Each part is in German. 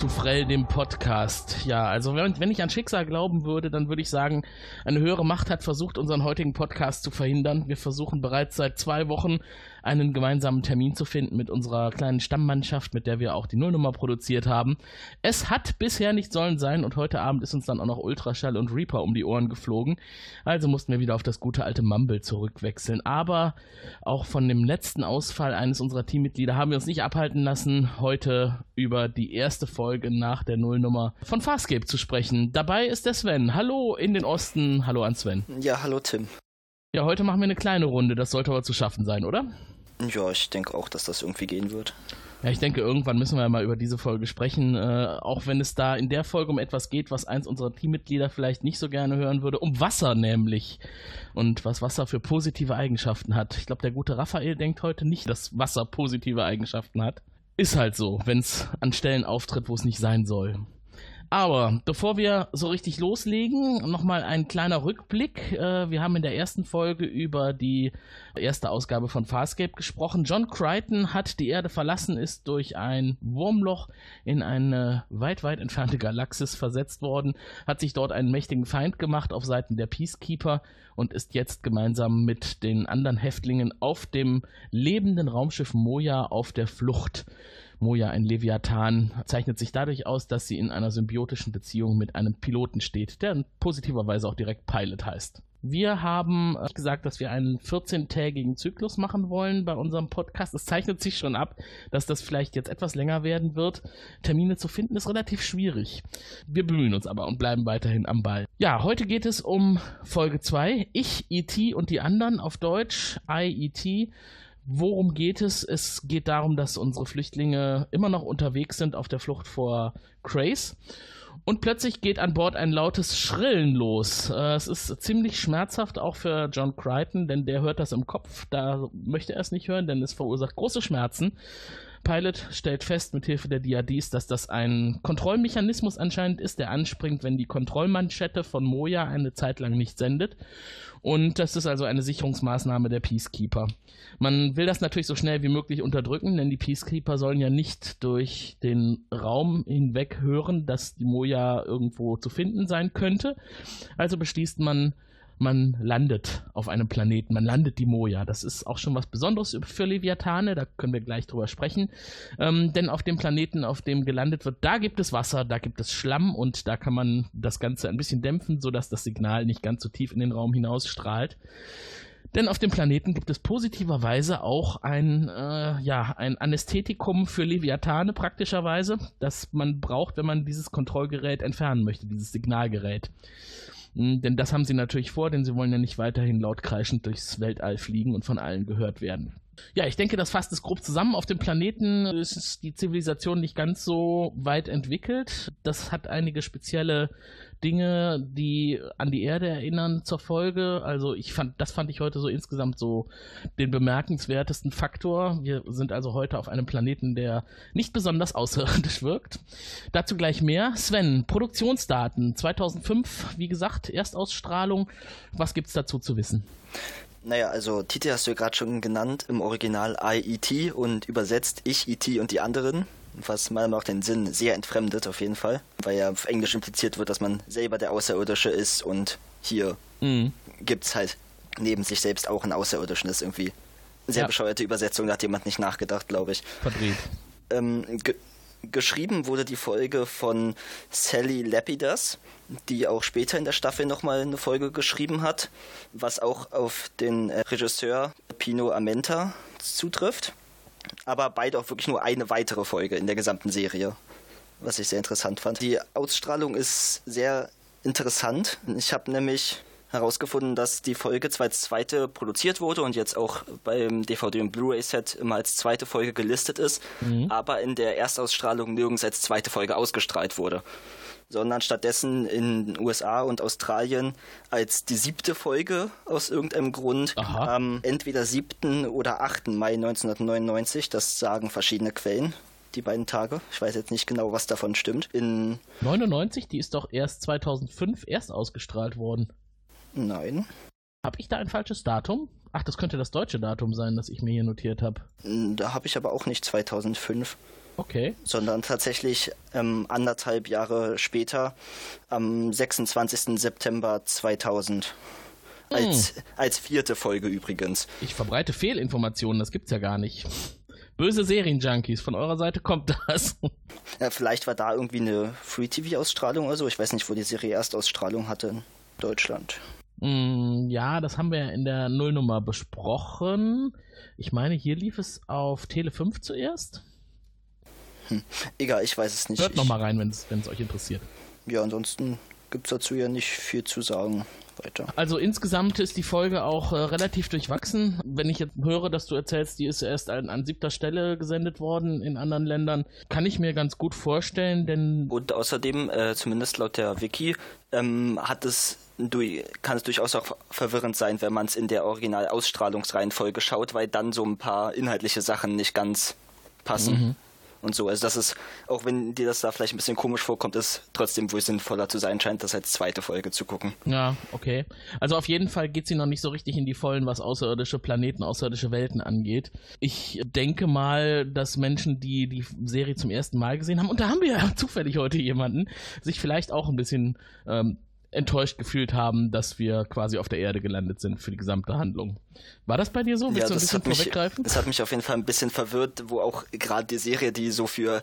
zu Frell, dem Podcast. Ja, also wenn, wenn, ich an Schicksal glauben würde, dann würde ich sagen, eine höhere Macht hat versucht, unseren heutigen Podcast zu verhindern. Wir versuchen bereits seit zwei Wochen einen gemeinsamen Termin zu finden mit unserer kleinen Stammmannschaft, mit der wir auch die Nullnummer produziert haben. Es hat bisher nicht sollen sein und heute Abend ist uns dann auch noch Ultraschall und Reaper um die Ohren geflogen. Also mussten wir wieder auf das gute alte Mumble zurückwechseln. Aber auch von dem letzten Ausfall eines unserer Teammitglieder haben wir uns nicht abhalten lassen, heute über die erste Folge nach der Nullnummer von Farscape zu sprechen. Dabei ist der Sven. Hallo in den Osten. Hallo an Sven. Ja, hallo Tim. Ja, heute machen wir eine kleine Runde. Das sollte aber zu schaffen sein, oder? Ja, ich denke auch, dass das irgendwie gehen wird. Ja, ich denke, irgendwann müssen wir mal über diese Folge sprechen, äh, auch wenn es da in der Folge um etwas geht, was eins unserer Teammitglieder vielleicht nicht so gerne hören würde, um Wasser nämlich und was Wasser für positive Eigenschaften hat. Ich glaube, der gute Raphael denkt heute nicht, dass Wasser positive Eigenschaften hat. Ist halt so, wenn es an Stellen auftritt, wo es nicht sein soll. Aber bevor wir so richtig loslegen, nochmal ein kleiner Rückblick. Äh, wir haben in der ersten Folge über die erste Ausgabe von Farscape gesprochen. John Crichton hat die Erde verlassen, ist durch ein Wurmloch in eine weit, weit entfernte Galaxis versetzt worden, hat sich dort einen mächtigen Feind gemacht auf Seiten der Peacekeeper und ist jetzt gemeinsam mit den anderen Häftlingen auf dem lebenden Raumschiff Moja auf der Flucht. Moja, ein Leviathan, zeichnet sich dadurch aus, dass sie in einer symbiotischen Beziehung mit einem Piloten steht, der positiverweise auch direkt Pilot heißt. Wir haben äh, gesagt, dass wir einen 14-tägigen Zyklus machen wollen bei unserem Podcast. Es zeichnet sich schon ab, dass das vielleicht jetzt etwas länger werden wird. Termine zu finden ist relativ schwierig. Wir bemühen uns aber und bleiben weiterhin am Ball. Ja, heute geht es um Folge 2. Ich, E.T. und die anderen auf Deutsch. I, E.T. Worum geht es? Es geht darum, dass unsere Flüchtlinge immer noch unterwegs sind auf der Flucht vor Craze. Und plötzlich geht an Bord ein lautes Schrillen los. Äh, es ist ziemlich schmerzhaft auch für John Crichton, denn der hört das im Kopf. Da möchte er es nicht hören, denn es verursacht große Schmerzen. Pilot stellt fest mit Hilfe der DADs, dass das ein Kontrollmechanismus anscheinend ist, der anspringt, wenn die Kontrollmanschette von Moja eine Zeit lang nicht sendet. Und das ist also eine Sicherungsmaßnahme der Peacekeeper. Man will das natürlich so schnell wie möglich unterdrücken, denn die Peacekeeper sollen ja nicht durch den Raum hinweg hören, dass die Moja irgendwo zu finden sein könnte. Also beschließt man, man landet auf einem Planeten, man landet die Moja. Das ist auch schon was Besonderes für Leviathane, da können wir gleich drüber sprechen. Ähm, denn auf dem Planeten, auf dem gelandet wird, da gibt es Wasser, da gibt es Schlamm und da kann man das Ganze ein bisschen dämpfen, sodass das Signal nicht ganz so tief in den Raum hinausstrahlt. Denn auf dem Planeten gibt es positiverweise auch ein, äh, ja, ein Anästhetikum für Leviathane praktischerweise, das man braucht, wenn man dieses Kontrollgerät entfernen möchte, dieses Signalgerät. Hm, denn das haben sie natürlich vor, denn sie wollen ja nicht weiterhin laut kreischend durchs Weltall fliegen und von allen gehört werden. Ja, ich denke, das fasst es grob zusammen. Auf dem Planeten ist die Zivilisation nicht ganz so weit entwickelt. Das hat einige spezielle Dinge, die an die Erde erinnern zur Folge. Also ich fand, das fand ich heute so insgesamt so den bemerkenswertesten Faktor. Wir sind also heute auf einem Planeten, der nicht besonders außerirdisch wirkt. Dazu gleich mehr. Sven, Produktionsdaten 2005, wie gesagt, Erstausstrahlung. Was gibt's dazu zu wissen? Naja, also Titel hast du ja gerade schon genannt, im Original I.E.T. und übersetzt Ich, E.T. und die anderen was meiner Meinung nach den Sinn sehr entfremdet auf jeden Fall, weil ja auf Englisch impliziert wird, dass man selber der Außerirdische ist und hier mhm. gibt es halt neben sich selbst auch einen Außerirdischen. Das ist irgendwie eine sehr ja. bescheuerte Übersetzung, da hat jemand nicht nachgedacht, glaube ich. Verdreht. Ähm, ge geschrieben wurde die Folge von Sally Lapidus, die auch später in der Staffel nochmal eine Folge geschrieben hat, was auch auf den äh, Regisseur Pino Amenta zutrifft aber beide auch wirklich nur eine weitere Folge in der gesamten Serie, was ich sehr interessant fand. Die Ausstrahlung ist sehr interessant. Ich habe nämlich herausgefunden, dass die Folge zwar als zweite produziert wurde und jetzt auch beim DVD- und Blu-ray-Set immer als zweite Folge gelistet ist, mhm. aber in der Erstausstrahlung nirgends als zweite Folge ausgestrahlt wurde sondern stattdessen in den USA und Australien als die siebte Folge aus irgendeinem Grund Aha. am entweder 7. oder 8. Mai 1999, das sagen verschiedene Quellen, die beiden Tage. Ich weiß jetzt nicht genau, was davon stimmt. In 99, die ist doch erst 2005 erst ausgestrahlt worden. Nein. Habe ich da ein falsches Datum? Ach, das könnte das deutsche Datum sein, das ich mir hier notiert habe. Da habe ich aber auch nicht 2005. Okay. Sondern tatsächlich ähm, anderthalb Jahre später, am 26. September 2000. Als, hm. als vierte Folge übrigens. Ich verbreite Fehlinformationen, das gibt's ja gar nicht. Böse Serienjunkies, von eurer Seite kommt das. Ja, vielleicht war da irgendwie eine Free-TV-Ausstrahlung oder so. Ich weiß nicht, wo die Serie Erstausstrahlung hatte in Deutschland. Mm, ja, das haben wir ja in der Nullnummer besprochen. Ich meine, hier lief es auf Tele 5 zuerst. Hm. Egal, ich weiß es nicht. Hört nochmal rein, wenn es euch interessiert. Ja, ansonsten gibt es dazu ja nicht viel zu sagen weiter. Also insgesamt ist die Folge auch äh, relativ durchwachsen. Wenn ich jetzt höre, dass du erzählst, die ist erst an, an siebter Stelle gesendet worden in anderen Ländern, kann ich mir ganz gut vorstellen, denn... Und außerdem, äh, zumindest laut der Wiki, ähm, hat es kann es durchaus auch verwirrend sein, wenn man es in der Original-Ausstrahlungsreihenfolge schaut, weil dann so ein paar inhaltliche Sachen nicht ganz passen. Mhm und so. Also das ist, auch wenn dir das da vielleicht ein bisschen komisch vorkommt, ist trotzdem wohl sinnvoller zu sein scheint, das als zweite Folge zu gucken. Ja, okay. Also auf jeden Fall geht sie noch nicht so richtig in die Vollen, was außerirdische Planeten, außerirdische Welten angeht. Ich denke mal, dass Menschen, die die Serie zum ersten Mal gesehen haben, und da haben wir ja zufällig heute jemanden, sich vielleicht auch ein bisschen ähm, enttäuscht gefühlt haben, dass wir quasi auf der Erde gelandet sind für die gesamte Handlung. War das bei dir so? Willst ja, du ein bisschen vorweggreifen? Das hat mich auf jeden Fall ein bisschen verwirrt, wo auch gerade die Serie, die so für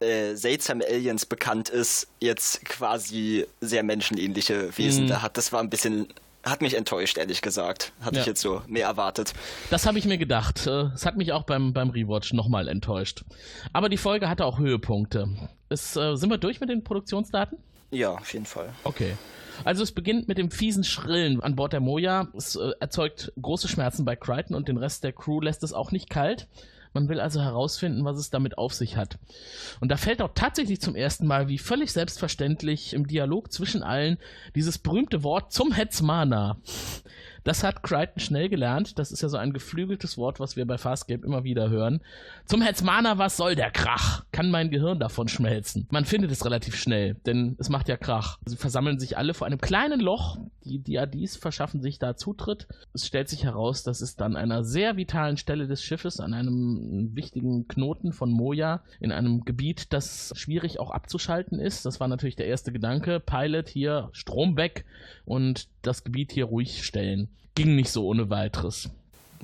äh, seltsame Aliens bekannt ist, jetzt quasi sehr menschenähnliche Wesen mhm. da hat. Das war ein bisschen hat mich enttäuscht, ehrlich gesagt. Hatte ja. ich jetzt so mehr erwartet. Das habe ich mir gedacht. Äh, es hat mich auch beim, beim Rewatch nochmal enttäuscht. Aber die Folge hatte auch Höhepunkte. Es, äh, sind wir durch mit den Produktionsdaten? Ja, auf jeden Fall. Okay. Also es beginnt mit dem fiesen Schrillen an Bord der Moja. Es äh, erzeugt große Schmerzen bei Crichton und den Rest der Crew lässt es auch nicht kalt. Man will also herausfinden, was es damit auf sich hat. Und da fällt auch tatsächlich zum ersten Mal, wie völlig selbstverständlich im Dialog zwischen allen, dieses berühmte Wort zum Hetzmana. Das hat Crichton schnell gelernt. Das ist ja so ein geflügeltes Wort, was wir bei Farscape immer wieder hören. Zum Hetzmana, was soll der Krach? Kann mein Gehirn davon schmelzen? Man findet es relativ schnell, denn es macht ja Krach. Sie versammeln sich alle vor einem kleinen Loch. Die Diadis verschaffen sich da Zutritt. Es stellt sich heraus, dass es dann einer sehr vitalen Stelle des Schiffes, an einem wichtigen Knoten von Moja, in einem Gebiet, das schwierig auch abzuschalten ist. Das war natürlich der erste Gedanke. Pilot hier, Strom weg und das Gebiet hier ruhig stellen. Ging nicht so ohne weiteres.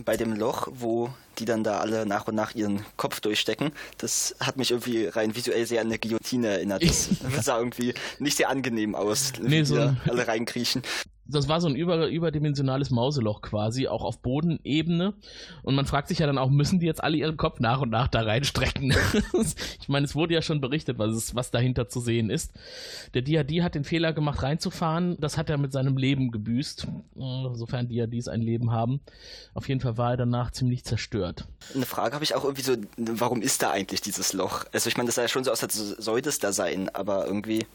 Bei dem Loch, wo die dann da alle nach und nach ihren Kopf durchstecken, das hat mich irgendwie rein visuell sehr an eine Guillotine erinnert. Das, sah irgendwie nicht sehr angenehm aus, nee, so alle reinkriechen das war so ein über, überdimensionales Mauseloch quasi, auch auf Bodenebene. Und man fragt sich ja dann auch, müssen die jetzt alle ihren Kopf nach und nach da reinstrecken? ich meine, es wurde ja schon berichtet, was, es, was dahinter zu sehen ist. Der Diadi hat den Fehler gemacht, reinzufahren. Das hat er mit seinem Leben gebüßt, sofern Diadis ein Leben haben. Auf jeden Fall war er danach ziemlich zerstört. Eine Frage habe ich auch irgendwie so, warum ist da eigentlich dieses Loch? Also ich meine, das sah ja schon so aus, als sollte es da sein, aber irgendwie...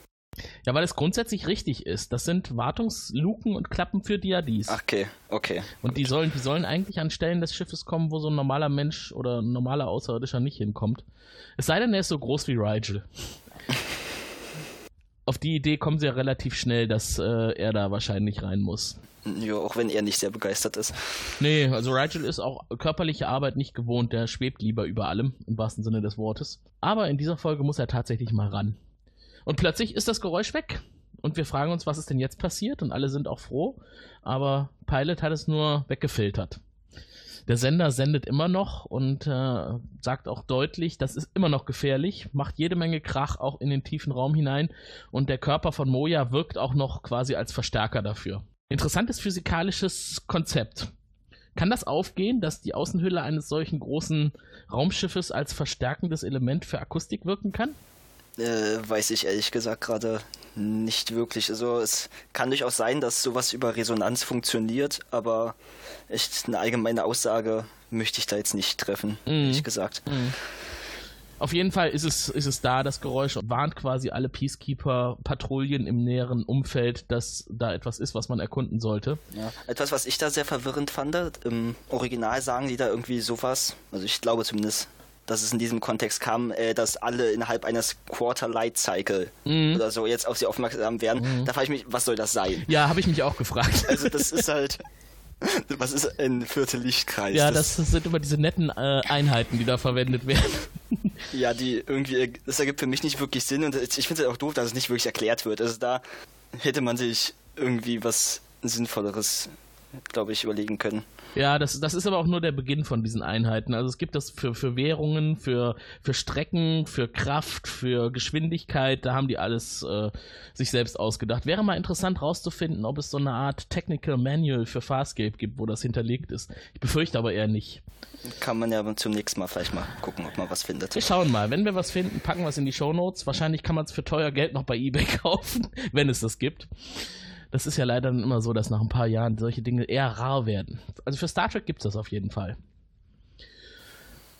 Ja, weil es grundsätzlich richtig ist. Das sind Wartungsluken und Klappen für Diadis. Okay, okay. Und die sollen, die sollen eigentlich an Stellen des Schiffes kommen, wo so ein normaler Mensch oder ein normaler Außerirdischer nicht hinkommt. Es sei denn, er ist so groß wie Rigel. Auf die Idee kommen sie ja relativ schnell, dass äh, er da wahrscheinlich rein muss. Ja, auch wenn er nicht sehr begeistert ist. Nee, also Rigel ist auch körperliche Arbeit nicht gewohnt. Der schwebt lieber über allem, im wahrsten Sinne des Wortes. Aber in dieser Folge muss er tatsächlich mal ran. Und plötzlich ist das Geräusch weg. Und wir fragen uns, was ist denn jetzt passiert? Und alle sind auch froh. Aber Pilot hat es nur weggefiltert. Der Sender sendet immer noch und äh, sagt auch deutlich, das ist immer noch gefährlich, macht jede Menge Krach auch in den tiefen Raum hinein und der Körper von Moja wirkt auch noch quasi als Verstärker dafür. Interessantes physikalisches Konzept. Kann das aufgehen, dass die Außenhülle eines solchen großen Raumschiffes als verstärkendes Element für Akustik wirken kann? Äh, weiß ich ehrlich gesagt gerade nicht wirklich. Also es kann durchaus sein, dass sowas über Resonanz funktioniert, aber echt eine allgemeine Aussage möchte ich da jetzt nicht treffen, mhm. ehrlich gesagt. Mhm. Auf jeden Fall ist es, ist es da, das Geräusch warnt quasi alle Peacekeeper-Patrouillen im näheren Umfeld, dass da etwas ist, was man erkunden sollte. Ja, etwas, was ich da sehr verwirrend fand, im Original sagen die da irgendwie sowas, also ich glaube zumindest, dass es in diesem Kontext kam, äh, dass alle innerhalb eines Quarter Light Cycle mhm. oder so jetzt auf sie aufmerksam werden. Mhm. Da frage ich mich, was soll das sein? Ja, habe ich mich auch gefragt. Also das ist halt was ist ein Viertel Lichtkreis? Ja, das, das sind immer diese netten äh, Einheiten, die da verwendet werden. ja, die irgendwie, das ergibt für mich nicht wirklich Sinn und ich finde es halt auch doof, dass es nicht wirklich erklärt wird. Also da hätte man sich irgendwie was Sinnvolleres, glaube ich, überlegen können. Ja, das, das ist aber auch nur der Beginn von diesen Einheiten. Also es gibt das für, für Währungen, für, für Strecken, für Kraft, für Geschwindigkeit, da haben die alles äh, sich selbst ausgedacht. Wäre mal interessant rauszufinden, ob es so eine Art Technical Manual für Farscape gibt, wo das hinterlegt ist. Ich befürchte aber eher nicht. Kann man ja zum nächsten Mal vielleicht mal gucken, ob man was findet. Wir schauen mal. Wenn wir was finden, packen wir es in die Show Notes. Wahrscheinlich kann man es für teuer Geld noch bei eBay kaufen, wenn es das gibt das ist ja leider dann immer so, dass nach ein paar Jahren solche Dinge eher rar werden. Also für Star Trek gibt es das auf jeden Fall.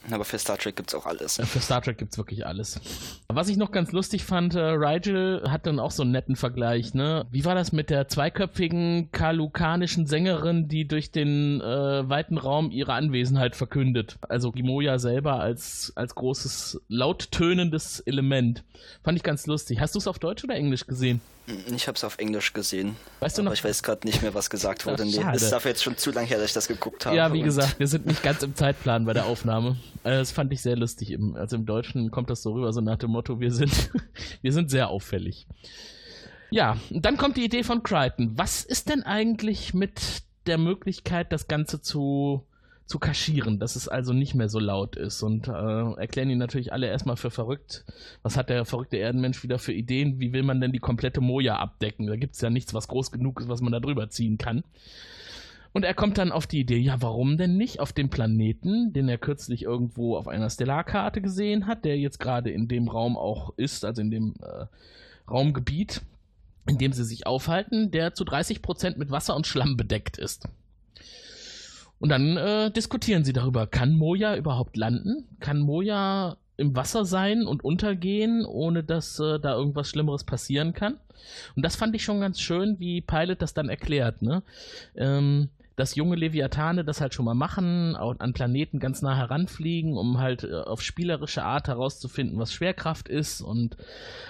Aber für Star Trek gibt es auch alles. Ja, für Star Trek gibt es wirklich alles. Was ich noch ganz lustig fand, äh, Rigel hat dann auch so einen netten Vergleich, ne? Wie war das mit der zweiköpfigen kalukanischen Sängerin, die durch den äh, weiten Raum ihre Anwesenheit verkündet? Also Gimoya selber als, als großes, lauttönendes Element. Fand ich ganz lustig. Hast du es auf Deutsch oder Englisch gesehen? Ich habe es auf Englisch gesehen. Weißt du noch? Aber ich weiß gerade nicht mehr, was gesagt wurde. Ach, nee, ist dafür jetzt schon zu lange her, dass ich das geguckt habe. Ja, wie gesagt, wir sind nicht ganz im Zeitplan bei der Aufnahme. Äh, das fand ich sehr lustig. Also im Deutschen kommt das so rüber, so nach dem Motto, wir sind, wir sind sehr auffällig. Ja, dann kommt die Idee von Crichton. Was ist denn eigentlich mit der Möglichkeit, das Ganze zu zu kaschieren, dass es also nicht mehr so laut ist und äh, erklären ihn natürlich alle erstmal für verrückt. Was hat der verrückte Erdenmensch wieder für Ideen? Wie will man denn die komplette Moja abdecken? Da gibt es ja nichts, was groß genug ist, was man da drüber ziehen kann. Und er kommt dann auf die Idee, ja, warum denn nicht auf dem Planeten, den er kürzlich irgendwo auf einer Stellarkarte gesehen hat, der jetzt gerade in dem Raum auch ist, also in dem äh, Raumgebiet, in dem sie sich aufhalten, der zu 30% mit Wasser und Schlamm bedeckt ist. Und dann äh, diskutieren sie darüber, kann Moja überhaupt landen? Kann Moja im Wasser sein und untergehen, ohne dass äh, da irgendwas Schlimmeres passieren kann? Und das fand ich schon ganz schön, wie Pilot das dann erklärt, ne? Ähm, dass junge Leviathane das halt schon mal machen, an Planeten ganz nah heranfliegen, um halt äh, auf spielerische Art herauszufinden, was Schwerkraft ist. Und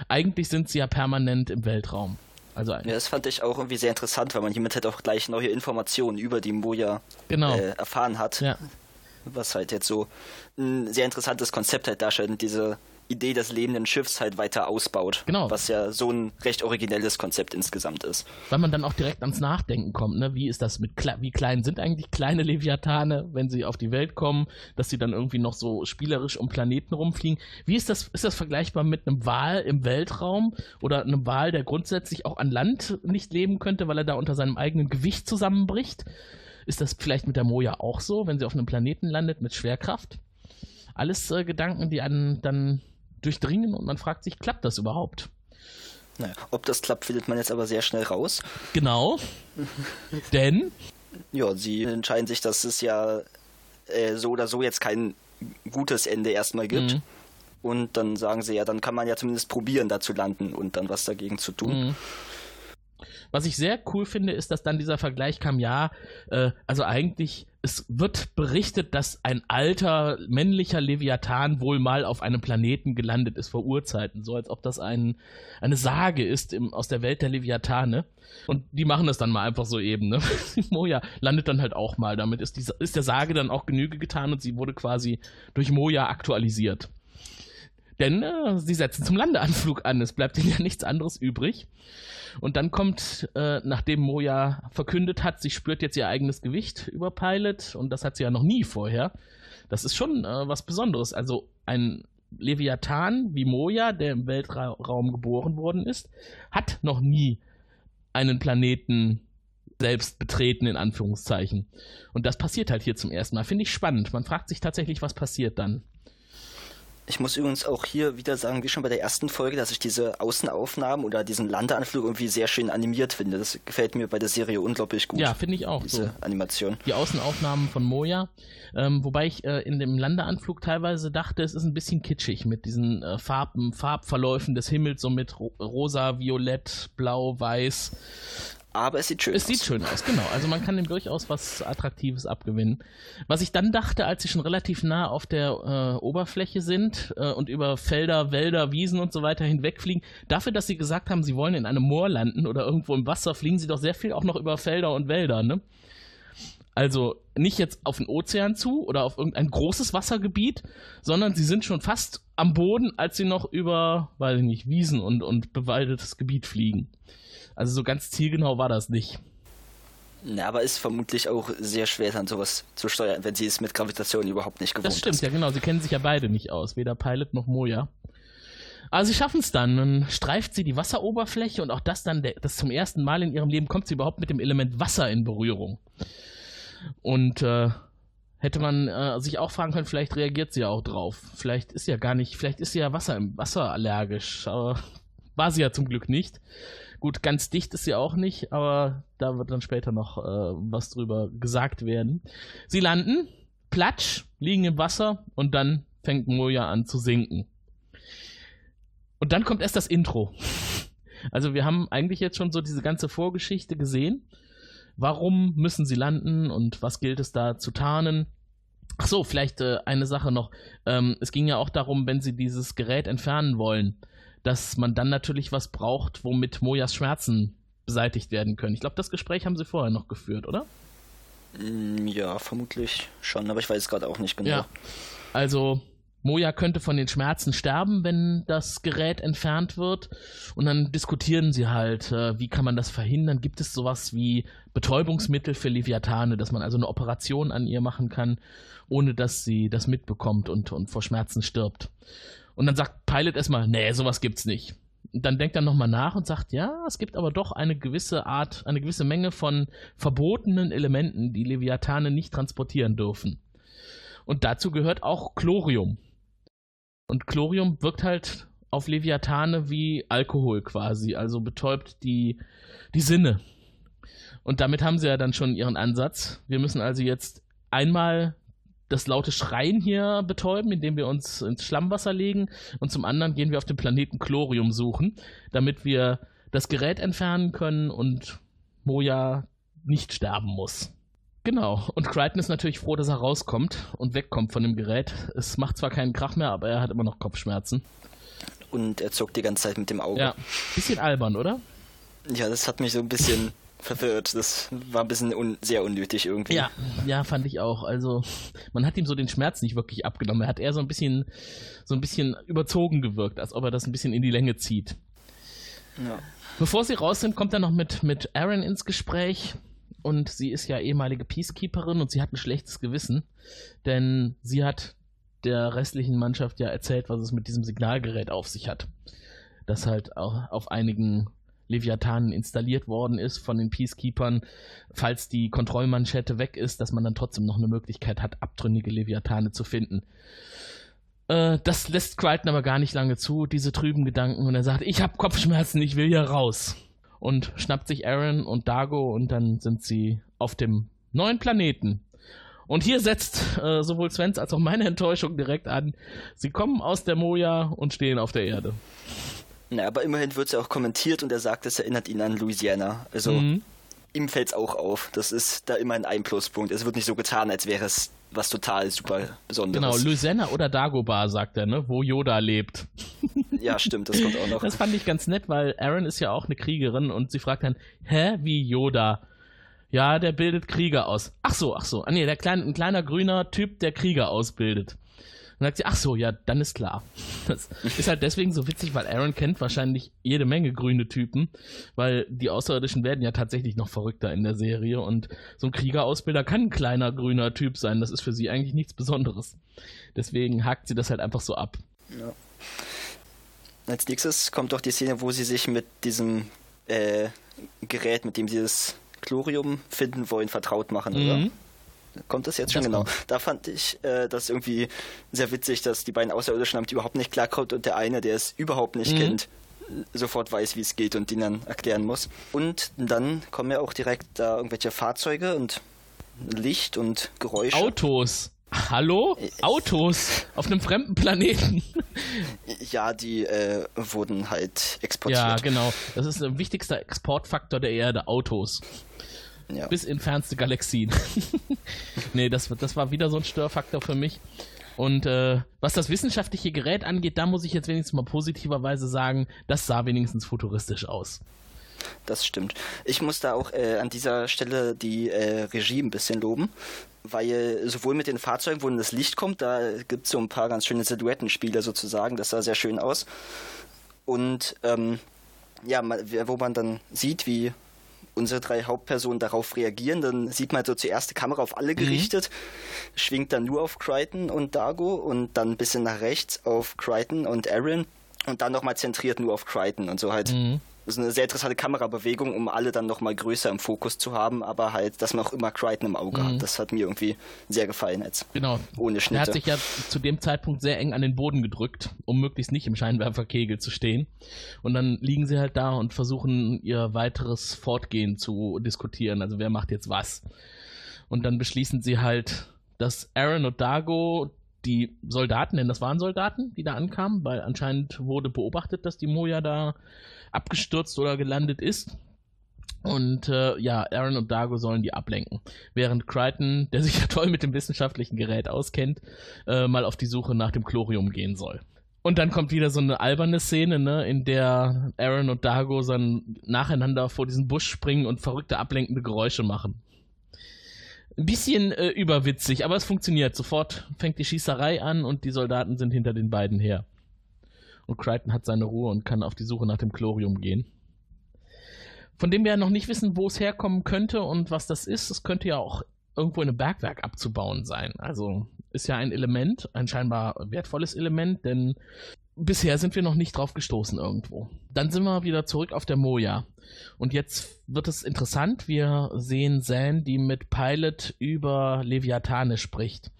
eigentlich sind sie ja permanent im Weltraum. Also ja, das fand ich auch irgendwie sehr interessant, weil man hiermit halt auch gleich neue Informationen über die Moja genau. äh, erfahren hat. Ja. Was halt jetzt so ein sehr interessantes Konzept halt darstellt, diese Idee des lebenden Schiffs halt weiter ausbaut. Genau. Was ja so ein recht originelles Konzept insgesamt ist. Weil man dann auch direkt ans Nachdenken kommt, ne? Wie ist das mit, wie klein sind eigentlich kleine Leviathane, wenn sie auf die Welt kommen, dass sie dann irgendwie noch so spielerisch um Planeten rumfliegen? Wie ist das, ist das vergleichbar mit einem Wal im Weltraum oder einem Wal, der grundsätzlich auch an Land nicht leben könnte, weil er da unter seinem eigenen Gewicht zusammenbricht? Ist das vielleicht mit der Moja auch so, wenn sie auf einem Planeten landet mit Schwerkraft? Alles äh, Gedanken, die einen dann durchdringen und man fragt sich, klappt das überhaupt? Naja, ob das klappt, findet man jetzt aber sehr schnell raus. Genau. Denn? Ja, sie entscheiden sich, dass es ja äh, so oder so jetzt kein gutes Ende erstmal gibt. Mhm. Und dann sagen sie ja, dann kann man ja zumindest probieren, da zu landen und dann was dagegen zu tun. Mhm. Was ich sehr cool finde, ist, dass dann dieser Vergleich kam, ja, äh, also eigentlich, es wird berichtet, dass ein alter männlicher Leviathan wohl mal auf einem Planeten gelandet ist vor Urzeiten, so als ob das ein, eine Sage ist im, aus der Welt der Leviathane. Und die machen das dann mal einfach so eben, ne? Moja landet dann halt auch mal. Damit ist, die, ist der Sage dann auch Genüge getan und sie wurde quasi durch Moja aktualisiert. Denn äh, sie setzen zum Landeanflug an. Es bleibt ihnen ja nichts anderes übrig. Und dann kommt, äh, nachdem Moja verkündet hat, sie spürt jetzt ihr eigenes Gewicht über Pilot und das hat sie ja noch nie vorher. Das ist schon äh, was Besonderes. Also ein Leviathan wie Moja, der im Weltraum geboren worden ist, hat noch nie einen Planeten selbst betreten, in Anführungszeichen. Und das passiert halt hier zum ersten Mal. Finde ich spannend. Man fragt sich tatsächlich, was passiert dann. Ich muss übrigens auch hier wieder sagen, wie schon bei der ersten Folge, dass ich diese Außenaufnahmen oder diesen Landeanflug irgendwie sehr schön animiert finde. Das gefällt mir bei der Serie unglaublich gut. Ja, finde ich auch. Diese so. Animation. Die Außenaufnahmen von Moja. Ähm, wobei ich äh, in dem Landeanflug teilweise dachte, es ist ein bisschen kitschig mit diesen äh, Farben, Farbverläufen des Himmels, so mit ro rosa, violett, blau, weiß aber es sieht schön es aus. Es sieht schön aus, genau. Also man kann dem durchaus was Attraktives abgewinnen. Was ich dann dachte, als sie schon relativ nah auf der äh, Oberfläche sind äh, und über Felder, Wälder, Wiesen und so weiter hinwegfliegen, dafür, dass sie gesagt haben, sie wollen in einem Moor landen oder irgendwo im Wasser, fliegen sie doch sehr viel auch noch über Felder und Wälder, ne? Also nicht jetzt auf den Ozean zu oder auf irgendein großes Wassergebiet, sondern sie sind schon fast am Boden, als sie noch über, weiß ich nicht, Wiesen und, und bewaldetes Gebiet fliegen. Also so ganz zielgenau war das nicht. Na, aber ist vermutlich auch sehr schwer, dann sowas zu steuern, wenn sie es mit Gravitation überhaupt nicht gewohnt Das stimmt, ist. ja genau. Sie kennen sich ja beide nicht aus, weder Pilot noch Moja. Aber sie schaffen es dann. Dann streift sie die Wasseroberfläche und auch das dann, das zum ersten Mal in ihrem Leben kommt sie überhaupt mit dem Element Wasser in Berührung. Und äh, hätte man äh, sich auch fragen können, vielleicht reagiert sie ja auch drauf. Vielleicht ist sie ja gar nicht, vielleicht ist sie ja Wasser, wasserallergisch. Aber war sie ja zum Glück nicht. Gut, ganz dicht ist sie auch nicht, aber da wird dann später noch äh, was drüber gesagt werden. Sie landen, platsch, liegen im Wasser und dann fängt Moja an zu sinken. Und dann kommt erst das Intro. Also wir haben eigentlich jetzt schon so diese ganze Vorgeschichte gesehen. Warum müssen sie landen und was gilt es da zu tarnen? Ach so, vielleicht äh, eine Sache noch. Ähm, es ging ja auch darum, wenn sie dieses Gerät entfernen wollen, dass man dann natürlich was braucht, womit Mojas Schmerzen beseitigt werden können. Ich glaube, das Gespräch haben sie vorher noch geführt, oder? Mm, Ja, vermutlich schon, aber ich weiß es gerade auch nicht genau. Ja. Also Moja könnte von den Schmerzen sterben, wenn das Gerät entfernt wird. Und dann diskutieren sie halt, äh, wie kann man das verhindern? Gibt es sowas wie Betäubungsmittel für Leviathane, dass man also eine Operation an ihr machen kann, ohne dass sie das mitbekommt und, und vor Schmerzen stirbt? Und dann sagt Pilot erstmal, nee, sowas gibt's nicht. Und dann denkt er nochmal nach und sagt, ja, es gibt aber doch eine gewisse Art, eine gewisse Menge von verbotenen Elementen, die Leviathane nicht transportieren dürfen. Und dazu gehört auch Chlorium. Und Chlorium wirkt halt auf Leviathane wie Alkohol quasi, also betäubt die, die Sinne. Und damit haben sie ja dann schon ihren Ansatz. Wir müssen also jetzt einmal das laute Schreien hier betäuben, indem wir uns ins Schlammwasser legen. Und zum anderen gehen wir auf dem Planeten Chlorium suchen, damit wir das Gerät entfernen können und Moja nicht sterben muss. Genau. Und Crichton ist natürlich froh, dass er rauskommt und wegkommt von dem Gerät. Es macht zwar keinen Krach mehr, aber er hat immer noch Kopfschmerzen. Und er zuckt die ganze Zeit mit dem Auge. Ja. Bisschen albern, oder? Ja, das hat mich so ein bisschen verwirrt. Das war ein bisschen un sehr unnötig irgendwie. Ja, ja, fand ich auch. Also, man hat ihm so den Schmerz nicht wirklich abgenommen. Er hat eher so ein bisschen, so ein bisschen überzogen gewirkt, als ob er das ein bisschen in die Länge zieht. Ja. Bevor sie raus sind, kommt er noch mit, mit Aaron ins Gespräch. Und sie ist ja ehemalige Peacekeeperin und sie hat ein schlechtes Gewissen, denn sie hat der restlichen Mannschaft ja erzählt, was es mit diesem Signalgerät auf sich hat. Das halt auch auf einigen Leviathanen installiert worden ist von den Peacekeepers, falls die Kontrollmanschette weg ist, dass man dann trotzdem noch eine Möglichkeit hat, abtrünnige Leviathane zu finden. Äh, das lässt Crichton aber gar nicht lange zu, diese trüben Gedanken, und er sagt, ich habe Kopfschmerzen, ich will hier raus. Und schnappt sich Aaron und Dago und dann sind sie auf dem neuen Planeten. Und hier setzt äh, sowohl Svens als auch meine Enttäuschung direkt an. Sie kommen aus der Moja und stehen auf der Erde. Na, aber immerhin wird es ja auch kommentiert und er sagt, es erinnert ihn an Louisiana. Also Mhm. ihm fällt es auch auf. Das ist da immerhin ein Pluspunkt. Es wird nicht so getan, als wäre es was total super Genau, Besonderes. Louisiana oder Dagobah, sagt er, ne? Wo Yoda lebt. ja, stimmt, das kommt auch noch. Das fand ich ganz nett, weil Aaron ist ja auch eine Kriegerin und sie fragt dann, hä, wie Yoda? Ja, der bildet Krieger aus. Ach so, ach so. Ah nee, der kleine, ein kleiner grüner Typ, der Krieger ausbildet. Und dann sagt sie, ach so, ja, dann ist klar. Das ist halt deswegen so witzig, weil Aaron kennt wahrscheinlich jede Menge grüne Typen, weil die Außerirdischen werden ja tatsächlich noch verrückter in der Serie und so ein Kriegerausbilder kann ein kleiner grüner Typ sein. Das ist für sie eigentlich nichts Besonderes. Deswegen hakt sie das halt einfach so ab. Ja. Als nächstes kommt doch die Szene, wo sie sich mit diesem äh, Gerät, mit dem sie das Chlorium finden wollen, vertraut machen, oder? Kommt das jetzt schon Das genau? kommt. Da fand ich äh, das irgendwie sehr witzig, dass die beiden Außerirdischen damit überhaupt nicht klarkommt und der eine, der es überhaupt nicht Mhm. kennt, sofort weiß, wie es geht und ihn dann erklären muss. Und dann kommen ja auch direkt da irgendwelche Fahrzeuge und Licht und Geräusche. Autos. Hallo? Autos auf einem fremden Planeten. Ja, die äh, wurden halt exportiert. ja, genau. Das ist der wichtigste Exportfaktor der Erde, Autos. Ja. Bis in fernste Galaxien. nee, das, das war wieder so ein Störfaktor für mich. Und äh, was das wissenschaftliche Gerät angeht, da muss ich jetzt wenigstens mal positiverweise sagen, das sah wenigstens futuristisch aus. das stimmt. Ich muss da auch äh, an dieser Stelle die äh, Regie ein bisschen loben, weil sowohl mit den Fahrzeugen, wo das Licht kommt, da gibt es so ein paar ganz schöne Silhouettenspiele sozusagen, das sah sehr schön aus. Und ähm, ja, wo man dann sieht, wie unsere drei Hauptpersonen darauf reagieren, dann sieht man halt so zuerst die Kamera auf alle mhm. gerichtet, mhm. schwingt dann nur auf Crichton und Dago und dann ein bisschen nach rechts auf Crichton und Aaron und dann nochmal zentriert nur auf Crichton und so halt. Mhm. Das ist eine sehr interessante Kamerabewegung, um alle dann nochmal größer im Fokus zu haben, aber halt, dass man auch immer Crichton im Auge mhm. hat. Das hat mir irgendwie sehr gefallen jetzt. Genau. Ohne Schnitte. Er hat sich ja zu dem Zeitpunkt sehr eng an den Boden gedrückt, um möglichst nicht im Scheinwerferkegel zu stehen. Und dann liegen sie halt da und versuchen ihr weiteres Fortgehen zu diskutieren. Also wer macht jetzt was? Und dann beschließen sie halt, dass Aaron und Dago die Soldaten, denn das waren Soldaten, die da ankamen, weil anscheinend wurde beobachtet, dass die Moja da abgestürzt oder gelandet ist. Und äh, ja, Aaron und Dago sollen die ablenken. Während Crichton, der sich ja toll mit dem wissenschaftlichen Gerät auskennt, äh, mal auf die Suche nach dem Chlorium gehen soll. Und dann kommt wieder so eine alberne Szene, ne, in der Aaron und Dago dann nacheinander vor diesen Busch springen und verrückte ablenkende Geräusche machen. Ein bisschen äh, überwitzig, aber es funktioniert. Sofort fängt die Schießerei an und die Soldaten sind hinter den beiden her. Und Crichton hat seine Ruhe und kann auf die Suche nach dem Chlorium gehen. Von dem wir ja noch nicht wissen, wo es herkommen könnte und was das ist. Es könnte ja auch irgendwo in einem Bergwerk abzubauen sein. Also ist ja ein Element, ein scheinbar wertvolles Element, denn bisher sind wir noch nicht drauf gestoßen irgendwo. Dann sind wir wieder zurück auf der Moja. Und jetzt wird es interessant. Wir sehen Zan, die mit Pilot über Leviathane spricht.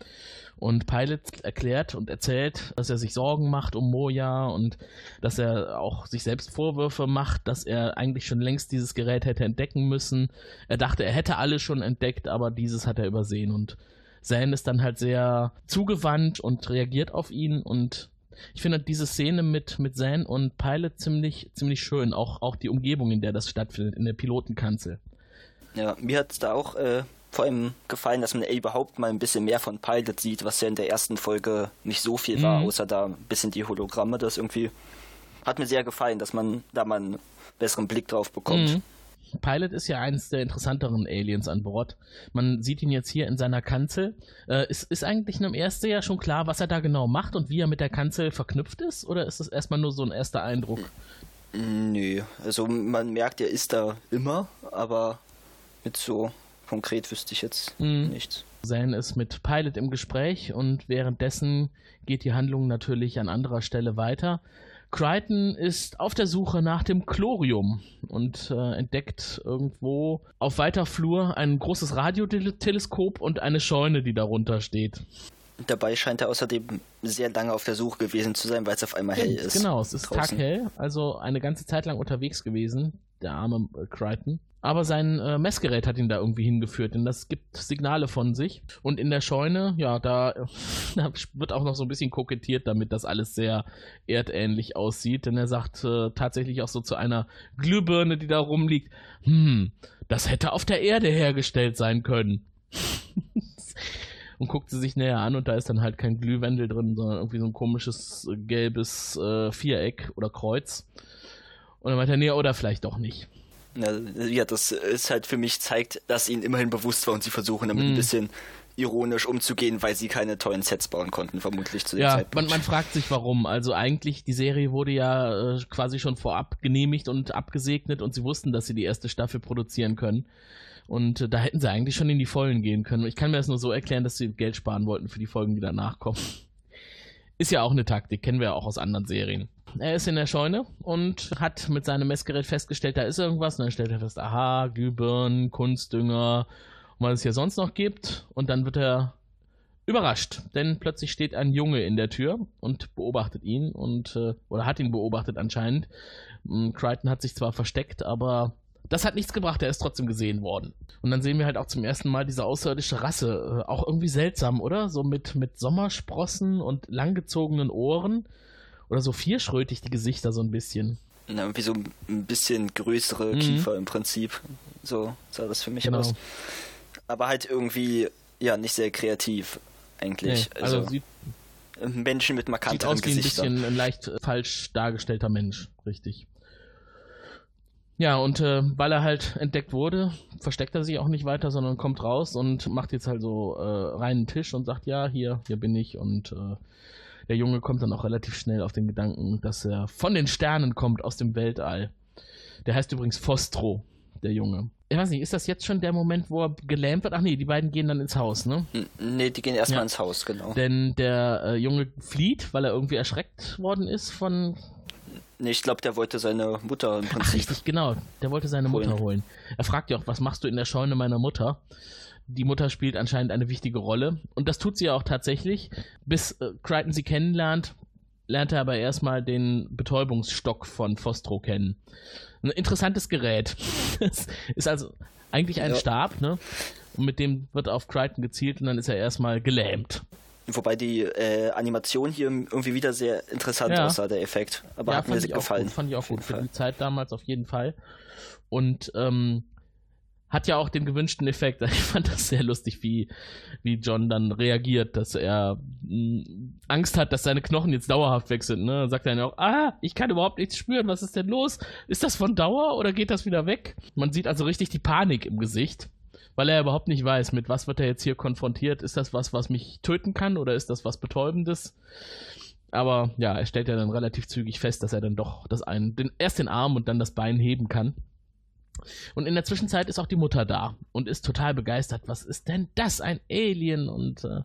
Und Pilot erklärt und erzählt, dass er sich Sorgen macht um Moja und dass er auch sich selbst Vorwürfe macht, dass er eigentlich schon längst dieses Gerät hätte entdecken müssen. Er dachte, er hätte alles schon entdeckt, aber dieses hat er übersehen. Und Zan ist dann halt sehr zugewandt und reagiert auf ihn und ich finde diese Szene mit, mit Zan und Pilot ziemlich, ziemlich schön. Auch, auch die Umgebung, in der das stattfindet, in der Pilotenkanzel. Ja, mir hat es da auch äh, vor allem gefallen, dass man überhaupt mal ein bisschen mehr von Pilot sieht, was ja in der ersten Folge nicht so viel war, mhm. außer da ein bisschen die Hologramme. Das irgendwie hat mir sehr gefallen, dass man da mal einen besseren Blick drauf bekommt. Mhm. Pilot ist ja eines der interessanteren Aliens an Bord. Man sieht ihn jetzt hier in seiner Kanzel. Äh, ist, ist eigentlich im ersten Jahr schon klar, was er da genau macht und wie er mit der Kanzel verknüpft ist? Oder ist das erstmal nur so ein erster Eindruck? Nö, also man merkt, er ist da immer, aber mit so konkret wüsste ich jetzt mhm. nichts. Zane ist mit Pilot im Gespräch und währenddessen geht die Handlung natürlich an anderer Stelle weiter. Crichton ist auf der Suche nach dem Chlorium und äh, entdeckt irgendwo auf weiter Flur ein großes Radioteleskop und eine Scheune, die darunter steht. Dabei scheint er außerdem sehr lange auf der Suche gewesen zu sein, weil es auf einmal hell ist. Genau, es ist draußen. taghell, also eine ganze Zeit lang unterwegs gewesen, der arme äh, Crichton. Aber sein äh, Messgerät hat ihn da irgendwie hingeführt, denn das gibt Signale von sich. Und in der Scheune, ja, da, da wird auch noch so ein bisschen kokettiert, damit das alles sehr erdähnlich aussieht. Denn er sagt äh, tatsächlich auch so zu einer Glühbirne, die da rumliegt, hm, das hätte auf der Erde hergestellt sein können. und guckt sie sich näher an und da ist dann halt kein Glühwendel drin, sondern irgendwie so ein komisches äh, gelbes äh, Viereck oder Kreuz. Und dann meint er, nee, oder vielleicht doch nicht. Ja, das ist halt für mich zeigt, dass ihnen immerhin bewusst war und sie versuchen damit mm. ein mhm. bisschen ironisch umzugehen, weil sie keine tollen Sets bauen konnten, vermutlich zu dem ja, Zeitpunkt. Man, man fragt sich warum. Also eigentlich, die Serie wurde ja äh, quasi schon vorab genehmigt und abgesegnet und sie wussten, dass sie die erste Staffel produzieren können. Und äh, da hätten sie eigentlich schon in die Vollen gehen können. Ich kann mir das nur so erklären, dass sie Geld sparen wollten für die Folgen, die danach kommen. Ist ja auch eine Taktik, kennen wir ja auch aus anderen Serien. Er ist in der Scheune und hat mit seinem Messgerät festgestellt, da ist irgendwas. Und dann stellt er fest, aha, Glühbirnen, Kunstdünger und was es hier sonst noch gibt. Und dann wird er überrascht, denn plötzlich steht ein Junge in der Tür und beobachtet ihn und äh, oder hat ihn beobachtet anscheinend. Hm, Crichton hat sich zwar versteckt, aber das hat nichts gebracht, er ist trotzdem gesehen worden. Und dann sehen wir halt auch zum ersten Mal diese außerirdische Rasse. Äh, auch irgendwie seltsam, oder? So mit, mit Sommersprossen und langgezogenen Ohren. Oder so vierschrötig die Gesichter so ein bisschen. Na, wie so ein bisschen größere mhm. Kiefer im Prinzip. So sah das für mich genau. aus. Aber halt irgendwie, ja, nicht sehr kreativ, eigentlich. Nee, also, also sieht, Menschen mit markanteren sieht aus wie ein bisschen ein leicht falsch dargestellter Mensch, richtig. Ja, und äh, weil er halt entdeckt wurde, versteckt er sich auch nicht weiter, sondern kommt raus und macht jetzt halt so äh, reinen Tisch und sagt, ja, hier, hier bin ich. Und äh, der Junge kommt dann auch relativ schnell auf den Gedanken, dass er von den Sternen kommt, aus dem Weltall. Der heißt übrigens Fostro, der Junge. Ich weiß nicht, ist das jetzt schon der Moment, wo er gelähmt wird? Ach nee, die beiden gehen dann ins Haus, ne? Nee, die gehen erstmal ja. ins Haus, genau. Denn der äh, Junge flieht, weil er irgendwie erschreckt worden ist von Nee, ich glaube, der wollte seine Mutter im Prinzip. Ach, richtig, genau. Der wollte seine holen. Mutter holen. Er fragt ja auch, was machst du in der Scheune meiner Mutter? Die Mutter spielt anscheinend eine wichtige Rolle. Und das tut sie ja auch tatsächlich. Bis äh, Crichton sie kennenlernt, lernt er aber erstmal den Betäubungsstock von Fostro kennen. Ein interessantes Gerät. das ist also eigentlich ein ja. Stab, ne? Und mit dem wird auf Crichton gezielt und dann ist er erstmal gelähmt. Wobei die äh, Animation hier irgendwie wieder sehr interessant ja. aussah, der Effekt. Aber ja, hat mir sehr gefallen. Gut, fand ich auch gut. Für die Zeit damals auf jeden Fall. Und ähm, hat ja auch den gewünschten Effekt. Ich fand das sehr lustig, wie, wie John dann reagiert, dass er mm, Angst hat, dass seine Knochen jetzt dauerhaft weg sind. Ne? Dann sagt er dann auch, ah, ich kann überhaupt nichts spüren, was ist denn los? Ist das von Dauer oder geht das wieder weg? Man sieht also richtig die Panik im Gesicht weil er überhaupt nicht weiß, mit was wird er jetzt hier konfrontiert. Ist das was, was mich töten kann oder ist das was Betäubendes? Aber ja, er stellt ja dann relativ zügig fest, dass er dann doch das einen, den, erst den Arm und dann das Bein heben kann. Und in der Zwischenzeit ist auch die Mutter da und ist total begeistert. Was ist denn das? Ein Alien? Und äh,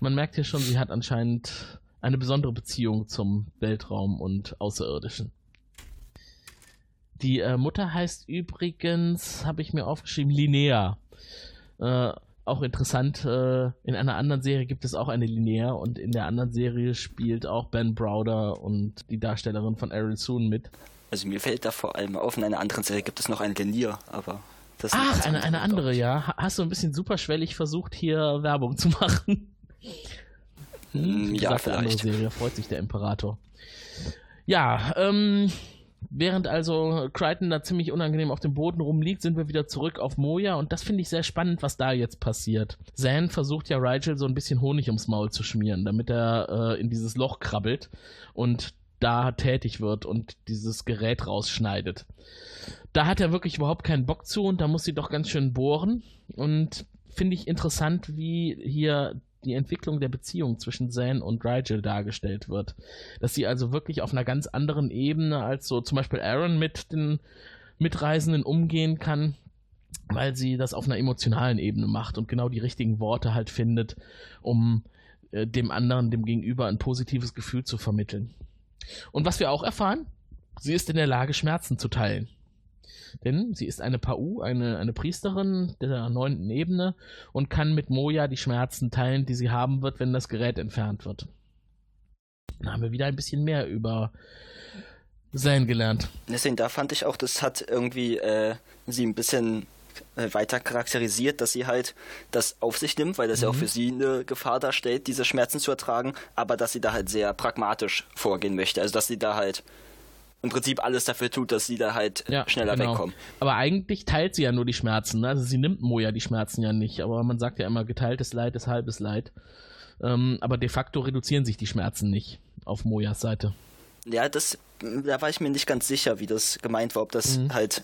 man merkt hier schon, sie hat anscheinend eine besondere Beziehung zum Weltraum und Außerirdischen. Die äh, Mutter heißt übrigens, habe ich mir aufgeschrieben, Linnea. Äh, auch interessant, äh, in einer anderen Serie gibt es auch eine Linnea und in der anderen Serie spielt auch Ben Browder und die Darstellerin von Aaron Soon mit. Also mir fällt da vor allem auf, in einer anderen Serie gibt es noch eine Linnea, aber das ist Ach, eine, eine andere, ja. Hast du ein bisschen superschwellig versucht, hier Werbung zu machen? Hm, ja, vielleicht. Andere Serie, freut sich der Imperator. Ja, ähm, Während also Crichton da ziemlich unangenehm auf dem Boden rumliegt, sind wir wieder zurück auf Moja und das finde ich sehr spannend, was da jetzt passiert. Zan versucht ja Rigel so ein bisschen Honig ums Maul zu schmieren, damit er äh, in dieses Loch krabbelt und da tätig wird und dieses Gerät rausschneidet. Da hat er wirklich überhaupt keinen Bock zu und da muss sie doch ganz schön bohren und finde ich interessant, wie hier die Entwicklung der Beziehung zwischen Zane und Rigel dargestellt wird. Dass sie also wirklich auf einer ganz anderen Ebene als so zum Beispiel Aaron mit den Mitreisenden umgehen kann, weil sie das auf einer emotionalen Ebene macht und genau die richtigen Worte halt findet, um äh, dem anderen, dem Gegenüber ein positives Gefühl zu vermitteln. Und was wir auch erfahren, sie ist in der Lage, Schmerzen zu teilen. Denn sie ist eine Pau, eine, eine Priesterin der neunten Ebene und kann mit Moja die Schmerzen teilen, die sie haben wird, wenn das Gerät entfernt wird. Dann haben wir wieder ein bisschen mehr über sein gelernt. Deswegen, da fand ich auch, das hat irgendwie äh, sie ein bisschen weiter charakterisiert, dass sie halt das auf sich nimmt, weil das mhm. ja auch mhm. für sie eine Gefahr darstellt, diese Schmerzen zu ertragen, aber dass sie da halt sehr pragmatisch vorgehen möchte. Also dass sie da halt im Prinzip alles dafür tut, dass sie da halt ja, schneller genau. wegkommen. Aber eigentlich teilt sie ja nur die Schmerzen. Ne? Also sie nimmt Moja die Schmerzen ja nicht. Aber man sagt ja immer, geteiltes Leid ist halbes Leid. Ähm, aber de facto reduzieren sich die Schmerzen nicht auf Mojas Seite. Ja, das, da war ich mir nicht ganz sicher, wie das gemeint war, ob das mhm. halt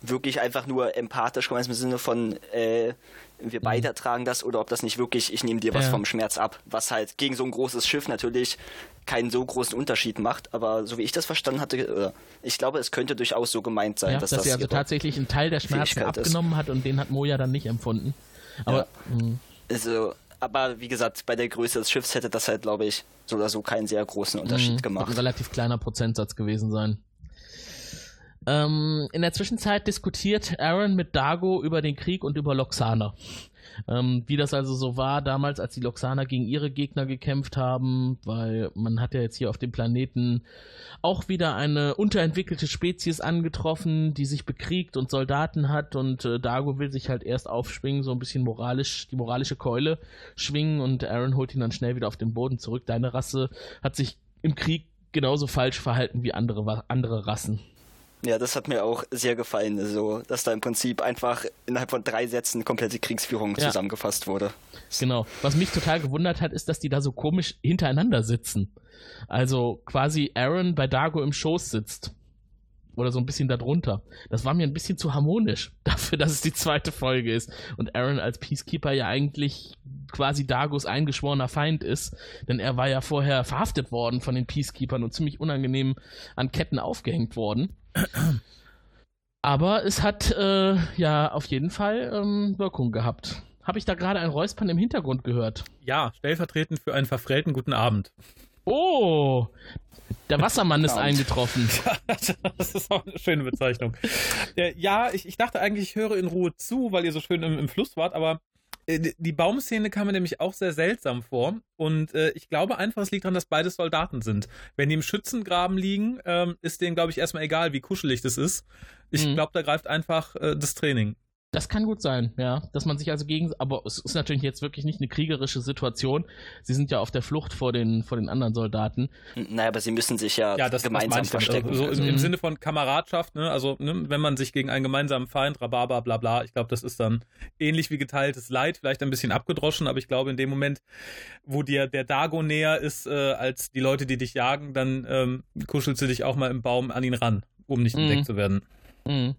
wirklich einfach nur empathisch gemeint im Sinne von äh, wir beide mhm. tragen das oder ob das nicht wirklich, ich nehme dir was ja. vom Schmerz ab, was halt gegen so ein großes Schiff natürlich keinen so großen Unterschied macht, aber so wie ich das verstanden hatte, ich glaube, es könnte durchaus so gemeint sein, ja, dass, dass das also tatsächlich einen Teil der Schmerzen abgenommen ist. hat und den hat Moja dann nicht empfunden. Aber ja. also, aber wie gesagt, bei der Größe des Schiffs hätte das halt, glaube ich, so oder so keinen sehr großen Unterschied mhm, gemacht. Ein relativ kleiner Prozentsatz gewesen sein. Ähm, in der Zwischenzeit diskutiert Aaron mit Dago über den Krieg und über Loxana. Ähm, wie das also so war damals, als die Loxaner gegen ihre Gegner gekämpft haben, weil man hat ja jetzt hier auf dem Planeten auch wieder eine unterentwickelte Spezies angetroffen, die sich bekriegt und Soldaten hat und äh, Dago will sich halt erst aufschwingen, so ein bisschen moralisch, die moralische Keule schwingen und Aaron holt ihn dann schnell wieder auf den Boden zurück. Deine Rasse hat sich im Krieg genauso falsch verhalten wie andere, andere Rassen. Ja, das hat mir auch sehr gefallen, so, dass da im Prinzip einfach innerhalb von drei Sätzen komplette Kriegsführung ja. zusammengefasst wurde. Genau. Was mich total gewundert hat, ist, dass die da so komisch hintereinander sitzen. Also quasi Aaron bei Dago im Schoß sitzt. oder so ein bisschen darunter. Das war mir ein bisschen zu harmonisch dafür, dass es die zweite Folge ist und Aaron als Peacekeeper ja eigentlich quasi Dagos eingeschworener Feind ist, denn er war ja vorher verhaftet worden von den Peacekeepers und ziemlich unangenehm an Ketten aufgehängt worden. Aber es hat äh, ja auf jeden Fall ähm, Wirkung gehabt. Habe ich da gerade ein Räuspern im Hintergrund gehört? Ja, stellvertretend für einen verfrellten guten Abend. Oh, der Wassermann ist eingetroffen. das ist auch eine schöne Bezeichnung. Ja, ich, ich dachte eigentlich, ich höre in Ruhe zu, weil ihr so schön im, im Fluss wart, aber äh, die Baumszene kam mir nämlich auch sehr seltsam vor. Und äh, ich glaube einfach, es liegt daran, dass beide Soldaten sind. Wenn die im Schützengraben liegen, ähm, ist denen, glaube ich, erstmal egal, wie kuschelig das ist. Ich mhm. glaube, da greift einfach äh, das Training. Das kann gut sein, ja. Dass man sich also gegen. Aber es ist natürlich jetzt wirklich nicht eine kriegerische Situation. Sie sind ja auf der Flucht vor den, vor den anderen Soldaten. Naja, aber sie müssen sich ja, ja das, gemeinsam das verstecken. Also, so im, im mhm. Sinne von Kameradschaft, ne? Also, ne, wenn man sich gegen einen gemeinsamen Feind, Rhabarber, bla bla, ich glaube, das ist dann ähnlich wie geteiltes Leid, vielleicht ein bisschen abgedroschen, aber ich glaube, in dem Moment, wo dir der Dago näher ist äh, als die Leute, die dich jagen, dann ähm, kuschelst du dich auch mal im Baum an ihn ran, um nicht entdeckt mhm. zu werden. Mhm.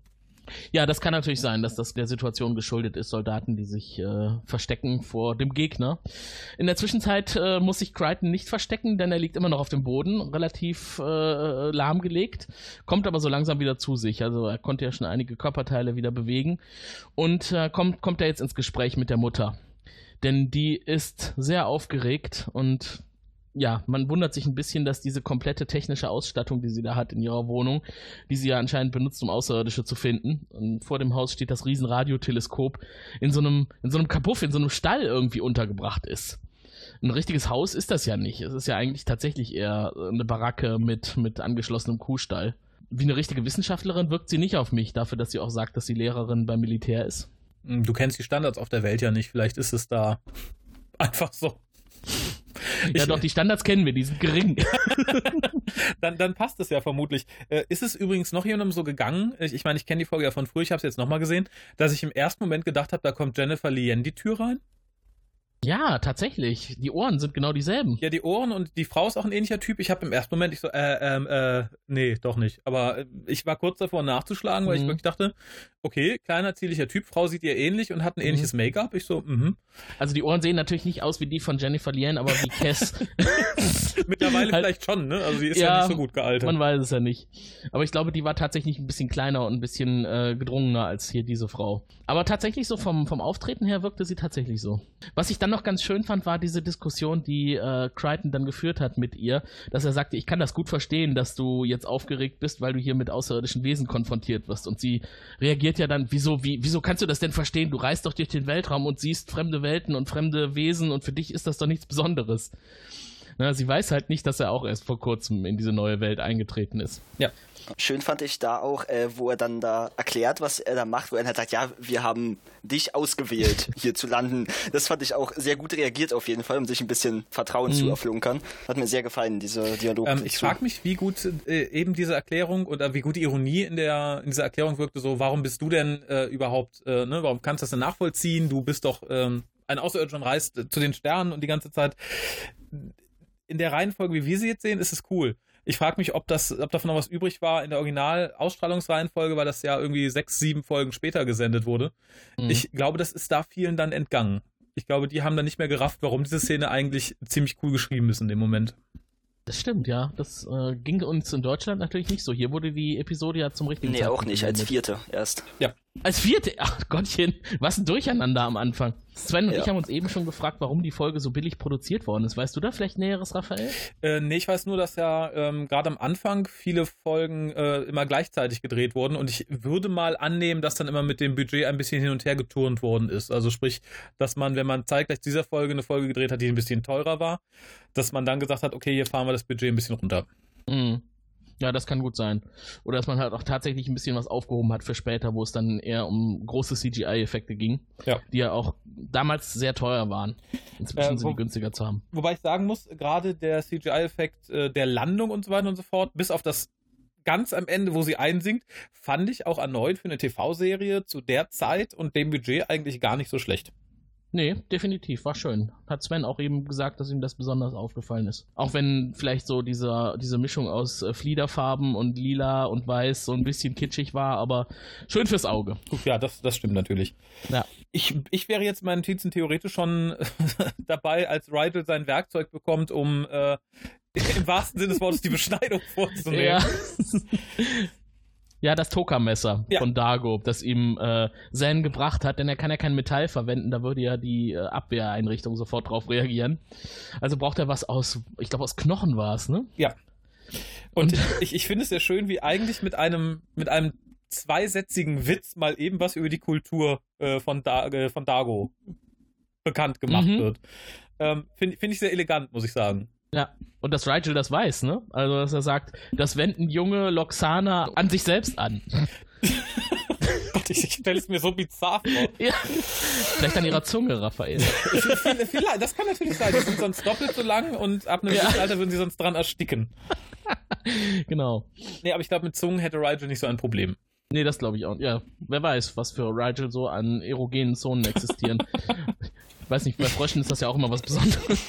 Ja, das kann natürlich sein, dass das der Situation geschuldet ist, Soldaten, die sich äh, verstecken vor dem Gegner. In der Zwischenzeit äh, muss sich Crichton nicht verstecken, denn er liegt immer noch auf dem Boden, relativ äh, lahmgelegt, kommt aber so langsam wieder zu sich. Also er konnte ja schon einige Körperteile wieder bewegen und äh, kommt, kommt er jetzt ins Gespräch mit der Mutter. Denn die ist sehr aufgeregt und ja, man wundert sich ein bisschen, dass diese komplette technische Ausstattung, die sie da hat in ihrer Wohnung, die sie ja anscheinend benutzt, um Außerirdische zu finden. Und vor dem Haus steht das riesen Radioteleskop in so einem, in so einem Kapuff, in so einem Stall irgendwie untergebracht ist. Ein richtiges Haus ist das ja nicht. Es ist ja eigentlich tatsächlich eher eine Baracke mit, mit angeschlossenem Kuhstall. Wie eine richtige Wissenschaftlerin wirkt sie nicht auf mich, dafür, dass sie auch sagt, dass sie Lehrerin beim Militär ist. Du kennst die Standards auf der Welt ja nicht. Vielleicht ist es da einfach so. Ja, doch, die Standards kennen wir, die sind gering. dann, dann passt es ja vermutlich. Äh, ist es übrigens noch jemandem so gegangen, ich, ich meine, ich kenne die Folge ja von früher, ich habe es jetzt nochmal gesehen, dass ich im ersten Moment gedacht habe, da kommt Jennifer Lien die Tür rein? Ja, tatsächlich. Die Ohren sind genau dieselben. Ja, die Ohren und die Frau ist auch ein ähnlicher Typ. Ich habe im ersten Moment, ich so, äh, ähm, äh, nee, doch nicht. Aber äh, ich war kurz davor nachzuschlagen, weil mhm. ich wirklich dachte, okay, kleiner, zierlicher Typ, Frau sieht ihr ähnlich und hat ein mhm. ähnliches mhm. Make-up. Ich so, mhm. Also die Ohren sehen natürlich nicht aus wie die von Jennifer Lien, aber wie Cass. Mittlerweile halt, vielleicht schon, ne? Also die ist ja, ja, nicht so gut gealtert. Man weiß es ja nicht. Aber ich glaube, die war tatsächlich ein bisschen kleiner und ein bisschen äh, gedrungener als hier diese Frau. Aber tatsächlich so vom, vom Auftreten her wirkte sie tatsächlich so. Was ich dann noch ganz schön fand, war diese Diskussion, die äh, Crichton dann geführt hat mit ihr, dass er sagte, ich kann das gut verstehen, dass du jetzt aufgeregt bist, weil du hier mit außerirdischen Wesen konfrontiert wirst. Und sie reagiert ja dann, wieso, wie, wieso kannst du das denn verstehen? Du reist doch durch den Weltraum und siehst fremde Welten und fremde Wesen und für dich ist das doch nichts Besonderes. Na, sie weiß halt nicht, dass er auch erst vor kurzem in diese neue Welt eingetreten ist. Ja. Schön fand ich da auch, äh, wo er dann da erklärt, was er da macht, wo er halt sagt, ja, wir haben dich ausgewählt, hier zu landen. Das fand ich auch sehr gut reagiert auf jeden Fall, um sich ein bisschen Vertrauen mhm. zu erflunkern. Hat mir sehr gefallen, dieser Dialog. Ähm, ich frage mich, wie gut äh, eben diese Erklärung oder wie gut die Ironie in der in dieser Erklärung wirkte, so, warum bist du denn äh, überhaupt, äh, ne, warum kannst du das denn nachvollziehen? Du bist doch ähm, ein Außerirdischer und reist zu den Sternen und die ganze Zeit in der Reihenfolge, wie wir sie jetzt sehen, ist es cool. Ich frage mich, ob das, ob davon noch was übrig war in der Original-Ausstrahlungsreihenfolge, weil das ja irgendwie sechs, sieben Folgen später gesendet wurde. Mhm. Ich glaube, das ist da vielen dann entgangen. Ich glaube, die haben dann nicht mehr gerafft, warum diese Szene eigentlich ziemlich cool geschrieben ist in dem Moment. Das stimmt, ja. Das äh, ging uns in Deutschland natürlich nicht so. Hier wurde die Episode ja zum richtigen Nee, Zeitpunkt auch nicht, als vierte erst. Ja. Als vierte? Ach Gottchen, was ein Durcheinander am Anfang. Sven und ja. ich haben uns eben schon gefragt, warum die Folge so billig produziert worden ist. Weißt du da vielleicht Näheres, Raphael? Äh, nee, ich weiß nur, dass ja ähm, gerade am Anfang viele Folgen äh, immer gleichzeitig gedreht wurden und ich würde mal annehmen, dass dann immer mit dem Budget ein bisschen hin und her geturnt worden ist. Also sprich, dass man, wenn man zeitgleich dieser Folge eine Folge gedreht hat, die ein bisschen teurer war, dass man dann gesagt hat, okay, hier fahren wir das Budget ein bisschen runter. Mhm. Ja, das kann gut sein. Oder dass man halt auch tatsächlich ein bisschen was aufgehoben hat für später, wo es dann eher um große CGI-Effekte ging, ja. die ja auch damals sehr teuer waren. Inzwischen äh, sind die günstiger zu haben. Wobei ich sagen muss, gerade der CGI-Effekt äh, der Landung und so weiter und so fort, bis auf das ganz am Ende, wo sie einsinkt, fand ich auch erneut für eine TV-Serie zu der Zeit und dem Budget eigentlich gar nicht so schlecht. Nee, definitiv, war schön. Hat Sven auch eben gesagt, dass ihm das besonders aufgefallen ist. Auch wenn vielleicht so dieser, diese Mischung aus äh, Fliederfarben und lila und weiß so ein bisschen kitschig war, aber schön fürs Auge. Gut, ja, das, das stimmt natürlich. Ja. Ich, ich wäre jetzt in meinen Notizen theoretisch schon dabei, als Rigel sein Werkzeug bekommt, um äh, im wahrsten Sinne des Wortes die Beschneidung vorzunehmen. Ja. Ja, das Toka-Messer Ja. von Dago, das ihm äh, Zen gebracht hat, denn er kann ja kein Metall verwenden, da würde ja die äh, Abwehreinrichtung sofort drauf reagieren. Also braucht er was aus, ich glaube aus Knochen war es, ne? Ja. Und ich, ich finde es sehr schön, wie eigentlich mit einem, mit einem zweisätzigen Witz mal eben was über die Kultur äh, von, da, äh, von Dago bekannt gemacht Mhm. wird. Ähm, finde find ich sehr elegant, muss ich sagen. Ja. Und dass Rigel das weiß, ne? Also, dass er sagt, das wenden junge Loxana an sich selbst an. Gott, ich, stelle es mir so bizarr vor. Ja. Vielleicht an ihrer Zunge, Raphael. Vielleicht, das kann natürlich sein. Die sind sonst doppelt so lang und ab einem Ja. gewissen Alter würden sie sonst dran ersticken. genau. Nee, aber ich glaube, mit Zungen hätte Rigel nicht so ein Problem. Nee, das glaube ich auch. Ja, wer weiß, was für Rigel so an erogenen Zonen existieren. ich weiß nicht, bei Fröschen ist das ja auch immer was Besonderes.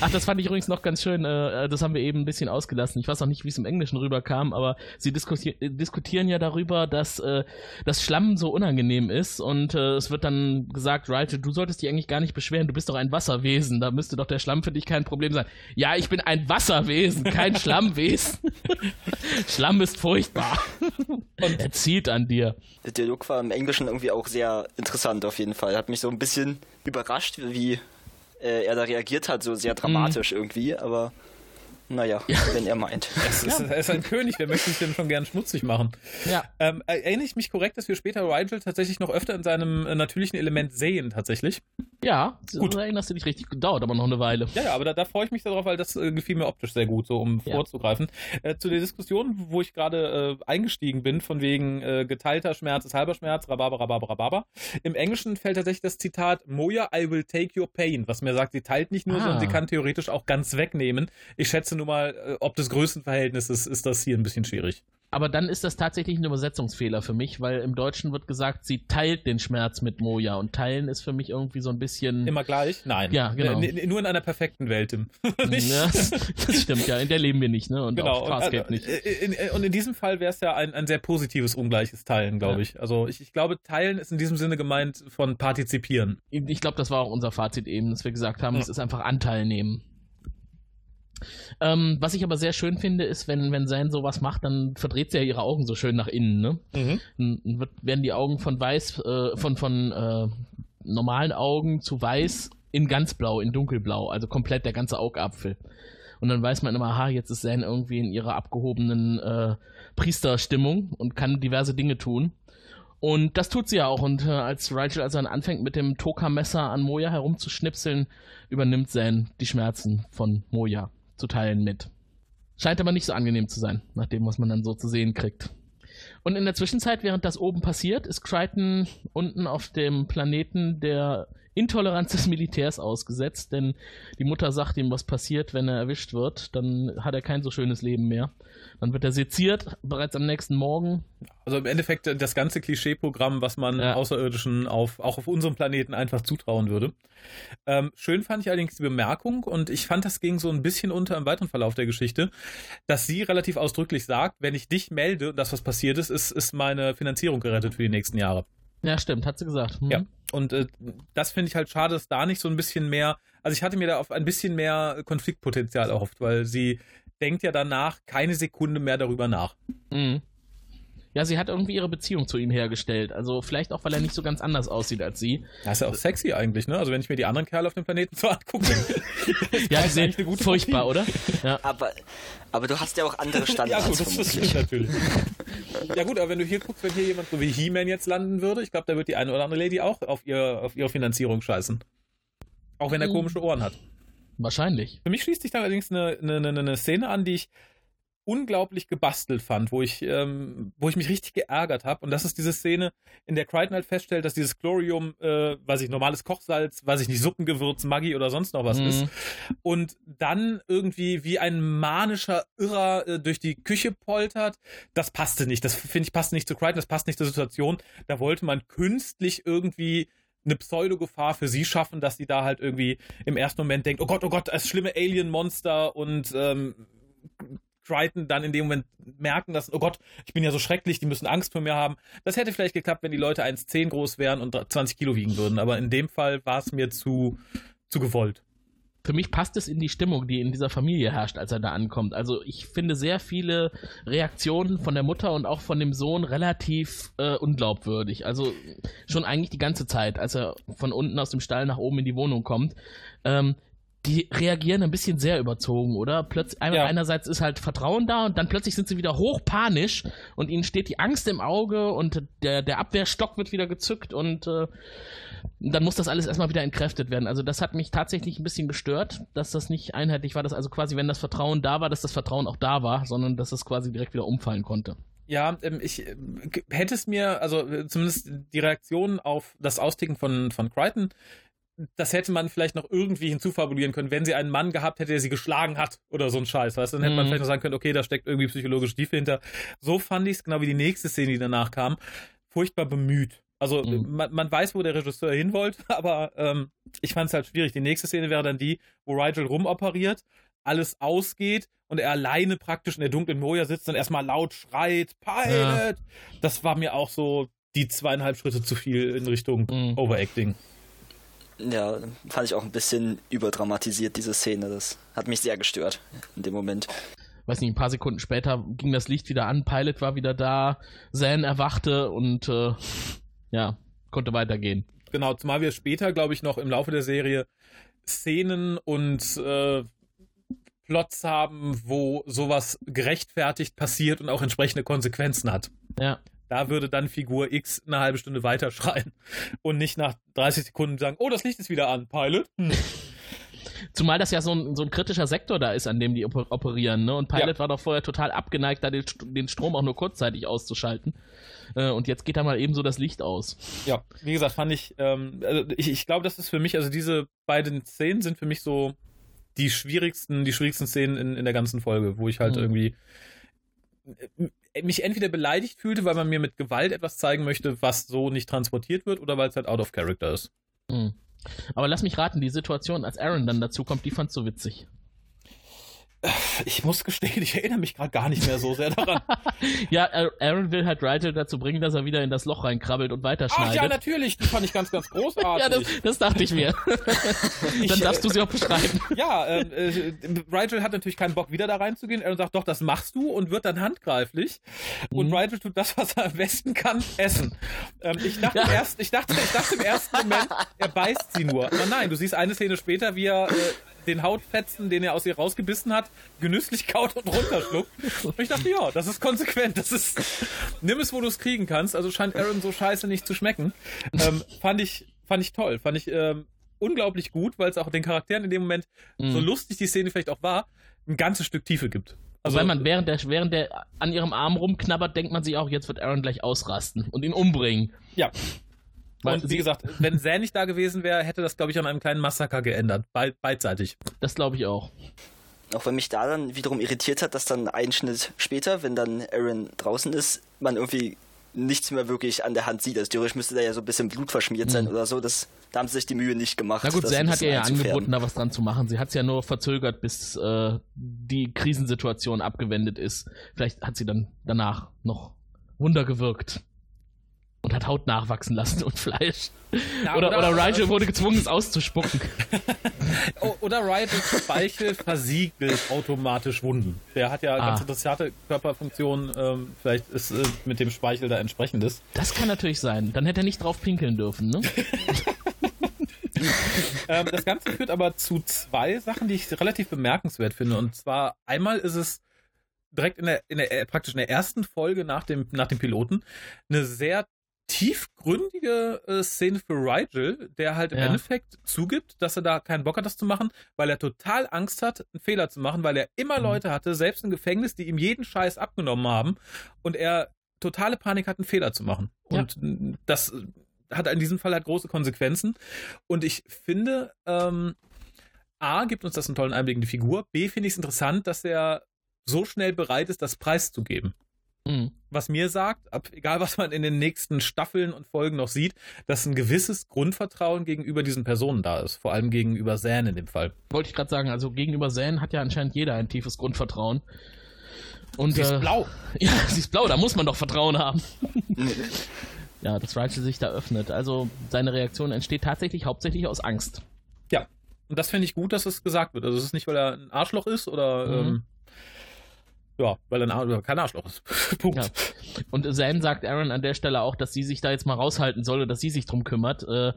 Ach, das fand ich übrigens noch ganz schön. Äh, das haben wir eben ein bisschen ausgelassen. Ich weiß auch nicht, wie es im Englischen rüberkam, aber sie diskutier äh, diskutieren ja darüber, dass äh, das Schlammen so unangenehm ist und äh, es wird dann gesagt, Rigel, du solltest dich eigentlich gar nicht beschweren. Du bist doch ein Wasserwesen. Da müsste doch der Schlamm für dich kein Problem sein. Ja, ich bin ein Wasserwesen, kein Schlammwesen. Schlamm ist furchtbar. Und er zieht an dir. Der Dialog war im Englischen irgendwie auch sehr interessant auf jeden Fall. Hat mich so ein bisschen überrascht, wie äh, er da reagiert hat, so sehr dramatisch irgendwie, aber naja, wenn er meint. Es ist, er ist ein König, wer möchte sich denn schon gern schmutzig machen? Ja. Ähm, erinnere ich mich korrekt, dass wir später Rigel tatsächlich noch öfter in seinem äh, natürlichen Element sehen, tatsächlich? Ja, Gut. da erinnerst du dich richtig. Dauert aber noch eine Weile. Ja, ja, aber da, da freue ich mich darauf, weil das äh, gefiel mir optisch sehr gut, so um Ja. vorzugreifen. Äh, zu der Diskussion, wo ich gerade äh, eingestiegen bin, von wegen äh, geteilter Schmerz ist halber Schmerz, Rhabarber, Rhabarber, Rhabarber. Im Englischen fällt tatsächlich das Zitat Moja, I will take your pain, was mir sagt, sie teilt nicht nur, Ah. sondern sie kann theoretisch auch ganz wegnehmen. Ich schätze nur mal, äh, ob des Größenverhältnisses ist das hier ein bisschen schwierig. Aber dann ist das tatsächlich ein Übersetzungsfehler für mich, weil im Deutschen wird gesagt, sie teilt den Schmerz mit Moja. Und teilen ist für mich irgendwie so ein bisschen. Immer gleich? Nein. Ja, genau. Äh, n- nur in einer perfekten Welt, nicht? Ja, das stimmt, ja. In der leben wir nicht, ne? Und Genau, auf Farscape und, nicht. äh, in, in, und in diesem Fall wäre es ja ein, ein sehr positives, ungleiches Teilen, glaube Ja. ich. Also ich, ich glaube, Teilen ist in diesem Sinne gemeint von partizipieren. Ich glaube, das war auch unser Fazit eben, dass wir gesagt haben, Ja. es ist einfach Anteil nehmen. Ähm, was ich aber sehr schön finde, ist, wenn, wenn Zane sowas macht, dann verdreht sie ja ihre Augen so schön nach innen, ne? Dann wird, werden die Augen von weiß, äh, von, von äh, normalen Augen zu weiß in ganz blau, in dunkelblau, also komplett der ganze Augapfel. Und dann weiß man immer, aha, jetzt ist Zane irgendwie in ihrer abgehobenen äh, Priesterstimmung und kann diverse Dinge tun. Und das tut sie ja auch. Und äh, als Rigel also dann anfängt, mit dem Toka-Messer an Moja herumzuschnipseln, übernimmt Zane die Schmerzen von Moja zu teilen mit. Scheint aber nicht so angenehm zu sein, nach dem, was man dann so zu sehen kriegt. Und in der Zwischenzeit, während das oben passiert, ist Crichton unten auf dem Planeten der Intoleranz des Militärs ausgesetzt, denn die Mutter sagt ihm, was passiert, wenn er erwischt wird. Dann hat er kein so schönes Leben mehr. Dann wird er seziert, bereits am nächsten Morgen. Also im Endeffekt äh, das ganze Klischee-Programm, was man Ja. Außerirdischen auf, auch auf unserem Planeten einfach zutrauen würde. Ähm, schön fand ich allerdings die Bemerkung und ich fand, das ging so ein bisschen unter im weiteren Verlauf der Geschichte, dass sie relativ ausdrücklich sagt, wenn ich dich melde und das, was passiert ist, ist, ist meine Finanzierung gerettet für die nächsten Jahre. Ja, stimmt, hat sie gesagt. Hm. Ja. Und äh, das finde ich halt schade, dass da nicht so ein bisschen mehr, also ich hatte mir da auf ein bisschen mehr Konfliktpotenzial erhofft, weil sie denkt ja danach keine Sekunde mehr darüber nach. Mhm. Ja, sie hat irgendwie ihre Beziehung zu ihm hergestellt. Also vielleicht auch, weil er nicht so ganz anders aussieht als sie. Das ist ja auch sexy eigentlich, ne? Also wenn ich mir die anderen Kerle auf dem Planeten so angucke. Ja, ist sie eigentlich sehen eine gute furchtbar, Partie. oder? Ja. Aber, aber du hast ja auch andere ja Standards gut, das, das vermutlich. stimmt natürlich. Ja gut, aber wenn du hier guckst, wenn hier jemand so wie He-Man jetzt landen würde, ich glaube, da wird die eine oder andere Lady auch auf, ihr, auf ihre Finanzierung scheißen. Auch wenn er Mhm. komische Ohren hat. Wahrscheinlich. Für mich schließt sich da allerdings eine, eine, eine, eine Szene an, die ich unglaublich gebastelt fand, wo ich, ähm, wo ich mich richtig geärgert habe. Und das ist diese Szene, in der Crichton halt feststellt, dass dieses Chlorium, äh, weiß ich, normales Kochsalz, weiß ich nicht, Suppengewürz, Maggi oder sonst noch was Mhm. ist. Und dann irgendwie wie ein manischer Irrer äh, durch die Küche poltert. Das passte nicht. Das finde ich passte nicht zu Crichton, das passt nicht zur Situation. Da wollte man künstlich irgendwie eine Pseudo-Gefahr für sie schaffen, dass sie da halt irgendwie im ersten Moment denkt, oh Gott, oh Gott, das schlimme Alien-Monster und ähm, Crichton dann in dem Moment merken, dass, oh Gott, ich bin ja so schrecklich, die müssen Angst vor mir haben. Das hätte vielleicht geklappt, wenn die Leute 1,10 groß wären und 20 Kilo wiegen würden. Aber in dem Fall war es mir zu, zu gewollt für mich passt es in die Stimmung, die in dieser Familie herrscht, als er da ankommt. Also ich finde sehr viele Reaktionen von der Mutter und auch von dem Sohn relativ äh, unglaubwürdig. Also schon eigentlich die ganze Zeit, als er von unten aus dem Stall nach oben in die Wohnung kommt. Ähm, die reagieren ein bisschen sehr überzogen, oder? Plötzlich, ja. einerseits ist halt Vertrauen da und dann plötzlich sind sie wieder hochpanisch und ihnen steht die Angst im Auge und der, der Abwehrstock wird wieder gezückt und äh, dann muss das alles erstmal wieder entkräftet werden. Also das hat mich tatsächlich ein bisschen gestört, dass das nicht einheitlich war, dass also quasi, wenn das Vertrauen da war, dass das Vertrauen auch da war, sondern dass es quasi direkt wieder umfallen konnte. Ja, ähm, ich äh, hätte es mir, also äh, zumindest die Reaktion auf das Austicken von, von Crichton, das hätte man vielleicht noch irgendwie hinzufabulieren können, wenn sie einen Mann gehabt hätte, der sie geschlagen hat oder so ein Scheiß, weißt du? Dann hätte man mhm. vielleicht noch sagen können, okay, da steckt irgendwie psychologisch Tiefe hinter. So fand ich es, genau wie die nächste Szene, die danach kam, furchtbar bemüht. Also mhm. man, man, weiß, wo der Regisseur hin wollte, aber ähm, ich fand es halt schwierig. Die nächste Szene wäre dann die, wo Rigel rumoperiert, alles ausgeht und er alleine praktisch in der dunklen Moja sitzt und erstmal laut schreit, Pilot! Ja. Das war mir auch so die zweieinhalb Schritte zu viel in Richtung mhm. Overacting. Ja, fand ich auch ein bisschen überdramatisiert, diese Szene. Das hat mich sehr gestört in dem Moment. Weiß nicht, ein paar Sekunden später ging das Licht wieder an, Pilot war wieder da, Zan erwachte und äh, ja, konnte weitergehen. Genau, zumal wir später, glaube ich, noch im Laufe der Serie Szenen und äh, Plots haben, wo sowas gerechtfertigt passiert und auch entsprechende Konsequenzen hat. Ja. Da würde dann Figur X eine halbe Stunde weiterschreien und nicht nach 30 Sekunden sagen, oh, das Licht ist wieder an, Pilot. Hm. Zumal das ja so ein, so ein kritischer Sektor da ist, an dem die operieren. Ne? Und Pilot ja. war doch vorher total abgeneigt, da den, den Strom auch nur kurzzeitig auszuschalten. Äh, und jetzt geht da mal eben so das Licht aus. Ja, wie gesagt, fand ich, ähm, also ich, ich glaube, das ist für mich, also diese beiden Szenen sind für mich so die schwierigsten, die schwierigsten Szenen in, in der ganzen Folge, wo ich halt mhm. irgendwie mich entweder beleidigt fühlte, weil man mir mit Gewalt etwas zeigen möchte, was so nicht transportiert wird, oder weil es halt out of character ist. Mhm. Aber lass mich raten, die Situation, als Aaron dann dazu kommt, die fandst du witzig. Ich muss gestehen, ich erinnere mich gerade gar nicht mehr so sehr daran. ja, Aaron will halt Rigel dazu bringen, dass er wieder in das Loch reinkrabbelt und weiterschneidet. Ach ja, natürlich, die fand ich ganz, ganz großartig. ja, das, das, dachte ich mir. Dann darfst du sie auch beschreiben. Ja, äh, äh, Rigel hat natürlich keinen Bock, wieder da reinzugehen. Aaron sagt, doch, das machst du und wird dann handgreiflich. Und mhm. Rigel tut das, was er am besten kann, essen. Ähm, ich, dachte ja. erst, ich, dachte, ich dachte im ersten Moment, er beißt sie nur. Aber nein, du siehst eine Szene später, wie er... Äh, den Hautfetzen, den er aus ihr rausgebissen hat, genüsslich kaut und runterschluckt. Und ich dachte, ja, das ist konsequent. Das ist, nimm es, wo du es kriegen kannst. Also scheint Aaron so scheiße nicht zu schmecken. Ähm, fand ich, fand ich toll. Fand ich ähm, unglaublich gut, weil es auch den Charakteren in dem Moment, mhm. so lustig die Szene vielleicht auch war, ein ganzes Stück Tiefe gibt. Also, weil man während der, während der an ihrem Arm rumknabbert, denkt man sich auch, jetzt wird Aaron gleich ausrasten und ihn umbringen. Ja. Und wie gesagt, wenn Zan nicht da gewesen wäre, hätte das, glaube ich, an einem kleinen Massaker geändert. Be beidseitig. Das glaube ich auch. Auch wenn mich da dann wiederum irritiert hat, dass dann einen Schnitt später, wenn dann Aaron draußen ist, man irgendwie nichts mehr wirklich an der Hand sieht. Also theoretisch müsste da ja so ein bisschen Blut verschmiert sein mhm. oder so. Das, da haben sie sich die Mühe nicht gemacht. Na gut, Zan hat ihr ja angeboten, da was dran zu machen. Sie hat es ja nur verzögert, bis äh, die Krisensituation abgewendet ist. Vielleicht hat sie dann danach noch Wunder gewirkt und hat Haut nachwachsen lassen und Fleisch. Ja, oder, oder, oder Rigel wurde gezwungen, es auszuspucken. oder Rigels Speichel versiegelt automatisch Wunden. Der hat ja ah. ganz interessante Körperfunktionen. Ähm, vielleicht ist äh, mit dem Speichel da entsprechendes. Das kann natürlich sein. Dann hätte er nicht drauf pinkeln dürfen, ne? ähm, das Ganze führt aber zu zwei Sachen, die ich relativ bemerkenswert finde. Und zwar einmal ist es direkt in der, in der praktisch in der ersten Folge nach dem nach dem Piloten eine sehr tiefgründige äh, Szene für Rigel, der halt im ja. Endeffekt zugibt, dass er da keinen Bock hat, das zu machen, weil er total Angst hat, einen Fehler zu machen, weil er immer mhm. Leute hatte, selbst im Gefängnis, die ihm jeden Scheiß abgenommen haben und er totale Panik hat, einen Fehler zu machen. Ja. Und das hat in diesem Fall halt große Konsequenzen. Und ich finde, ähm, A, gibt uns das einen tollen Einblick in die Figur. B, finde ich es interessant, dass er so schnell bereit ist, das preiszugeben. Mhm. Was mir sagt, ab, egal was man in den nächsten Staffeln und Folgen noch sieht, dass ein gewisses Grundvertrauen gegenüber diesen Personen da ist. Vor allem gegenüber Zan in dem Fall. Wollte ich gerade sagen, also gegenüber Zan hat ja anscheinend jeder ein tiefes Grundvertrauen. Und, sie ist äh, blau. Ja, sie ist blau, da muss man doch Vertrauen haben. ja, dass Rachel sich da öffnet. Also seine Reaktion entsteht tatsächlich hauptsächlich aus Angst. Ja, und das finde ich gut, dass es gesagt wird. Also es ist nicht, weil er ein Arschloch ist oder mhm. ähm, ja, weil er ein, kein Arschloch ist. Punkt. Ja. Und Zan sagt Aaron an der Stelle auch, dass sie sich da jetzt mal raushalten solle, dass sie sich drum kümmert. Äh,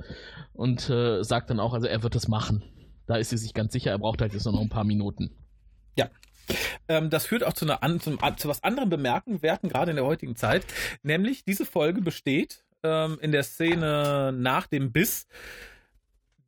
und äh, sagt dann auch, also er wird es machen. Da ist sie sich ganz sicher, er braucht halt jetzt nur noch ein paar Minuten. Ja. Ähm, das führt auch zu, einer, zu, zu was anderem Bemerkenwerten, gerade in der heutigen Zeit. Nämlich, diese Folge besteht ähm, in der Szene nach dem Biss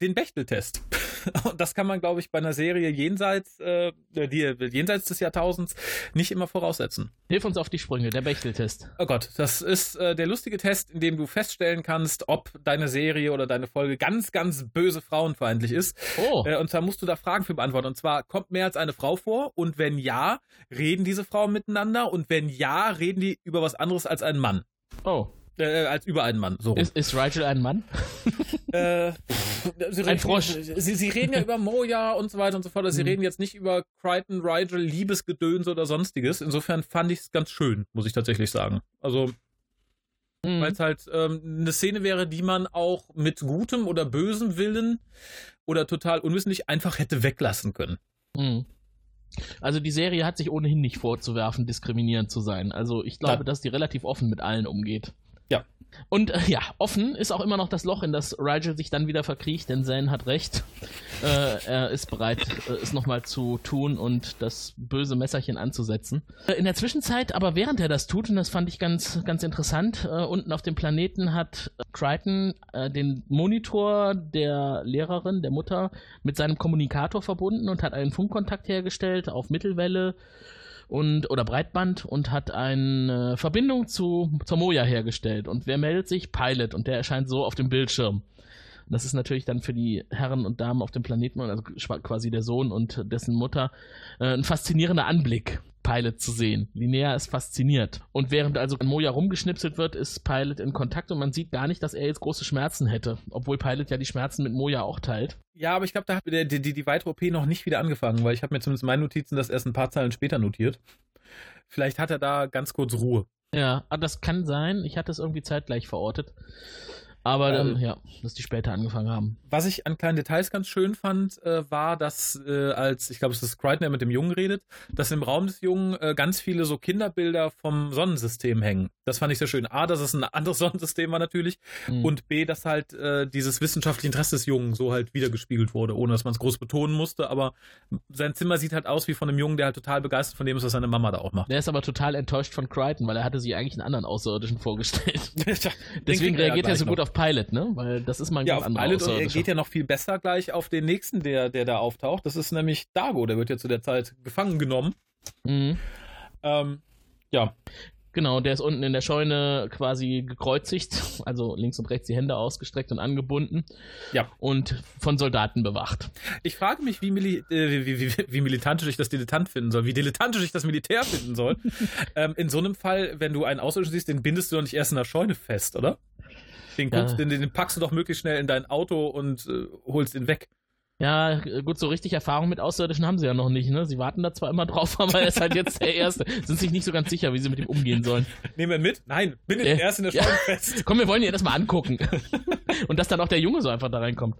den Bechteltest. Und das kann man, glaube ich, bei einer Serie jenseits, äh, die, jenseits des Jahrtausends nicht immer voraussetzen. Hilf uns auf die Sprünge, der Bechteltest. Oh Gott, das ist äh, der lustige Test, in dem du feststellen kannst, ob deine Serie oder deine Folge ganz, ganz böse frauenfeindlich ist. Oh. Äh, und zwar musst du da Fragen für beantworten. Und zwar, kommt mehr als eine Frau vor? Und wenn ja, reden diese Frauen miteinander? Und wenn ja, reden die über was anderes als ein Mann? Oh. Äh, als über einen Mann. So. Ist, ist Rigel ein Mann? äh, sie, ein Frosch. Sie, sie, reden ja über Moja und so weiter und so fort. Also sie mhm. reden jetzt nicht über Crichton, Rigel, Liebesgedöns oder sonstiges. Insofern fand ich es ganz schön, muss ich tatsächlich sagen. Also, mhm. weil es halt ähm, eine Szene wäre, die man auch mit gutem oder bösem Willen oder total unwissentlich einfach hätte weglassen können. Mhm. Also die Serie hat sich ohnehin nicht vorzuwerfen, diskriminierend zu sein. Also ich glaube, ja. dass die relativ offen mit allen umgeht. Ja. Und äh, ja, offen ist auch immer noch das Loch, in das Rigel sich dann wieder verkriecht, denn Zane hat recht. Äh, er ist bereit, äh, es nochmal zu tun und das böse Messerchen anzusetzen. Äh, in der Zwischenzeit, aber während er das tut, und das fand ich ganz, ganz interessant, äh, unten auf dem Planeten hat Crichton äh, den Monitor der Lehrerin, der Mutter, mit seinem Kommunikator verbunden und hat einen Funkkontakt hergestellt auf Mittelwelle und oder Breitband und hat eine Verbindung zu zur Moja hergestellt. Und wer meldet sich? Pilot und der erscheint so auf dem Bildschirm. Das ist natürlich dann für die Herren und Damen auf dem Planeten, also quasi der Sohn und dessen Mutter, äh, ein faszinierender Anblick. Pilot zu sehen. Linnea ist fasziniert. Und während also Moja rumgeschnipselt wird, ist Pilot in Kontakt und man sieht gar nicht, dass er jetzt große Schmerzen hätte. Obwohl Pilot ja die Schmerzen mit Moja auch teilt. Ja, aber ich glaube, da hat die, die, die weitere OP noch nicht wieder angefangen, weil ich habe mir zumindest meine Notizen das erst ein paar Zeilen später notiert. Vielleicht hat er da ganz kurz Ruhe. Ja, das kann sein. Ich hatte es irgendwie zeitgleich verortet. Aber ähm, ja, dass die später angefangen haben. Was ich an kleinen Details ganz schön fand, äh, war, dass äh, als, ich glaube, es ist Crichton, der mit dem Jungen redet, dass im Raum des Jungen äh, ganz viele so Kinderbilder vom Sonnensystem hängen. Das fand ich sehr schön. A, dass es ein anderes Sonnensystem war natürlich mhm. und B, dass halt äh, dieses wissenschaftliche Interesse des Jungen so halt wiedergespiegelt wurde, ohne dass man es groß betonen musste. Aber sein Zimmer sieht halt aus wie von einem Jungen, der halt total begeistert von dem ist, was seine Mama da auch macht. Der ist aber total enttäuscht von Crichton, weil er hatte sich eigentlich einen anderen Außerirdischen vorgestellt. Deswegen reagiert er so noch. gut auf Pilot, ne? Weil das ist mal ja, auf Pilot und er geht ja noch viel besser gleich auf den nächsten, der, der da auftaucht. Das ist nämlich Dago, der wird ja zu der Zeit gefangen genommen. Mhm. Ähm, ja. Genau, der ist unten in der Scheune quasi gekreuzigt, also links und rechts die Hände ausgestreckt und angebunden. Ja. Und von Soldaten bewacht. Ich frage mich, wie, mili äh, wie, wie, wie, militantisch ich das Dilettant finden soll, wie dilettantisch ich das Militär finden soll. ähm, in so einem Fall, wenn du einen Außerirdischen siehst, den bindest du doch nicht erst in der Scheune fest, oder? Den, ja. den, den, packst du doch möglichst schnell in dein Auto und äh, holst ihn weg. Ja, gut, so richtig Erfahrung mit Außerirdischen haben sie ja noch nicht, ne? Sie warten da zwar immer drauf, aber er ist halt jetzt der Erste. Sind sich nicht so ganz sicher, wie sie mit ihm umgehen sollen. Nehmen wir ihn mit? Nein, bindet ihn erst in der Scheune ja. fest. Komm, wir wollen ihn erst mal angucken. Und dass dann auch der Junge so einfach da reinkommt.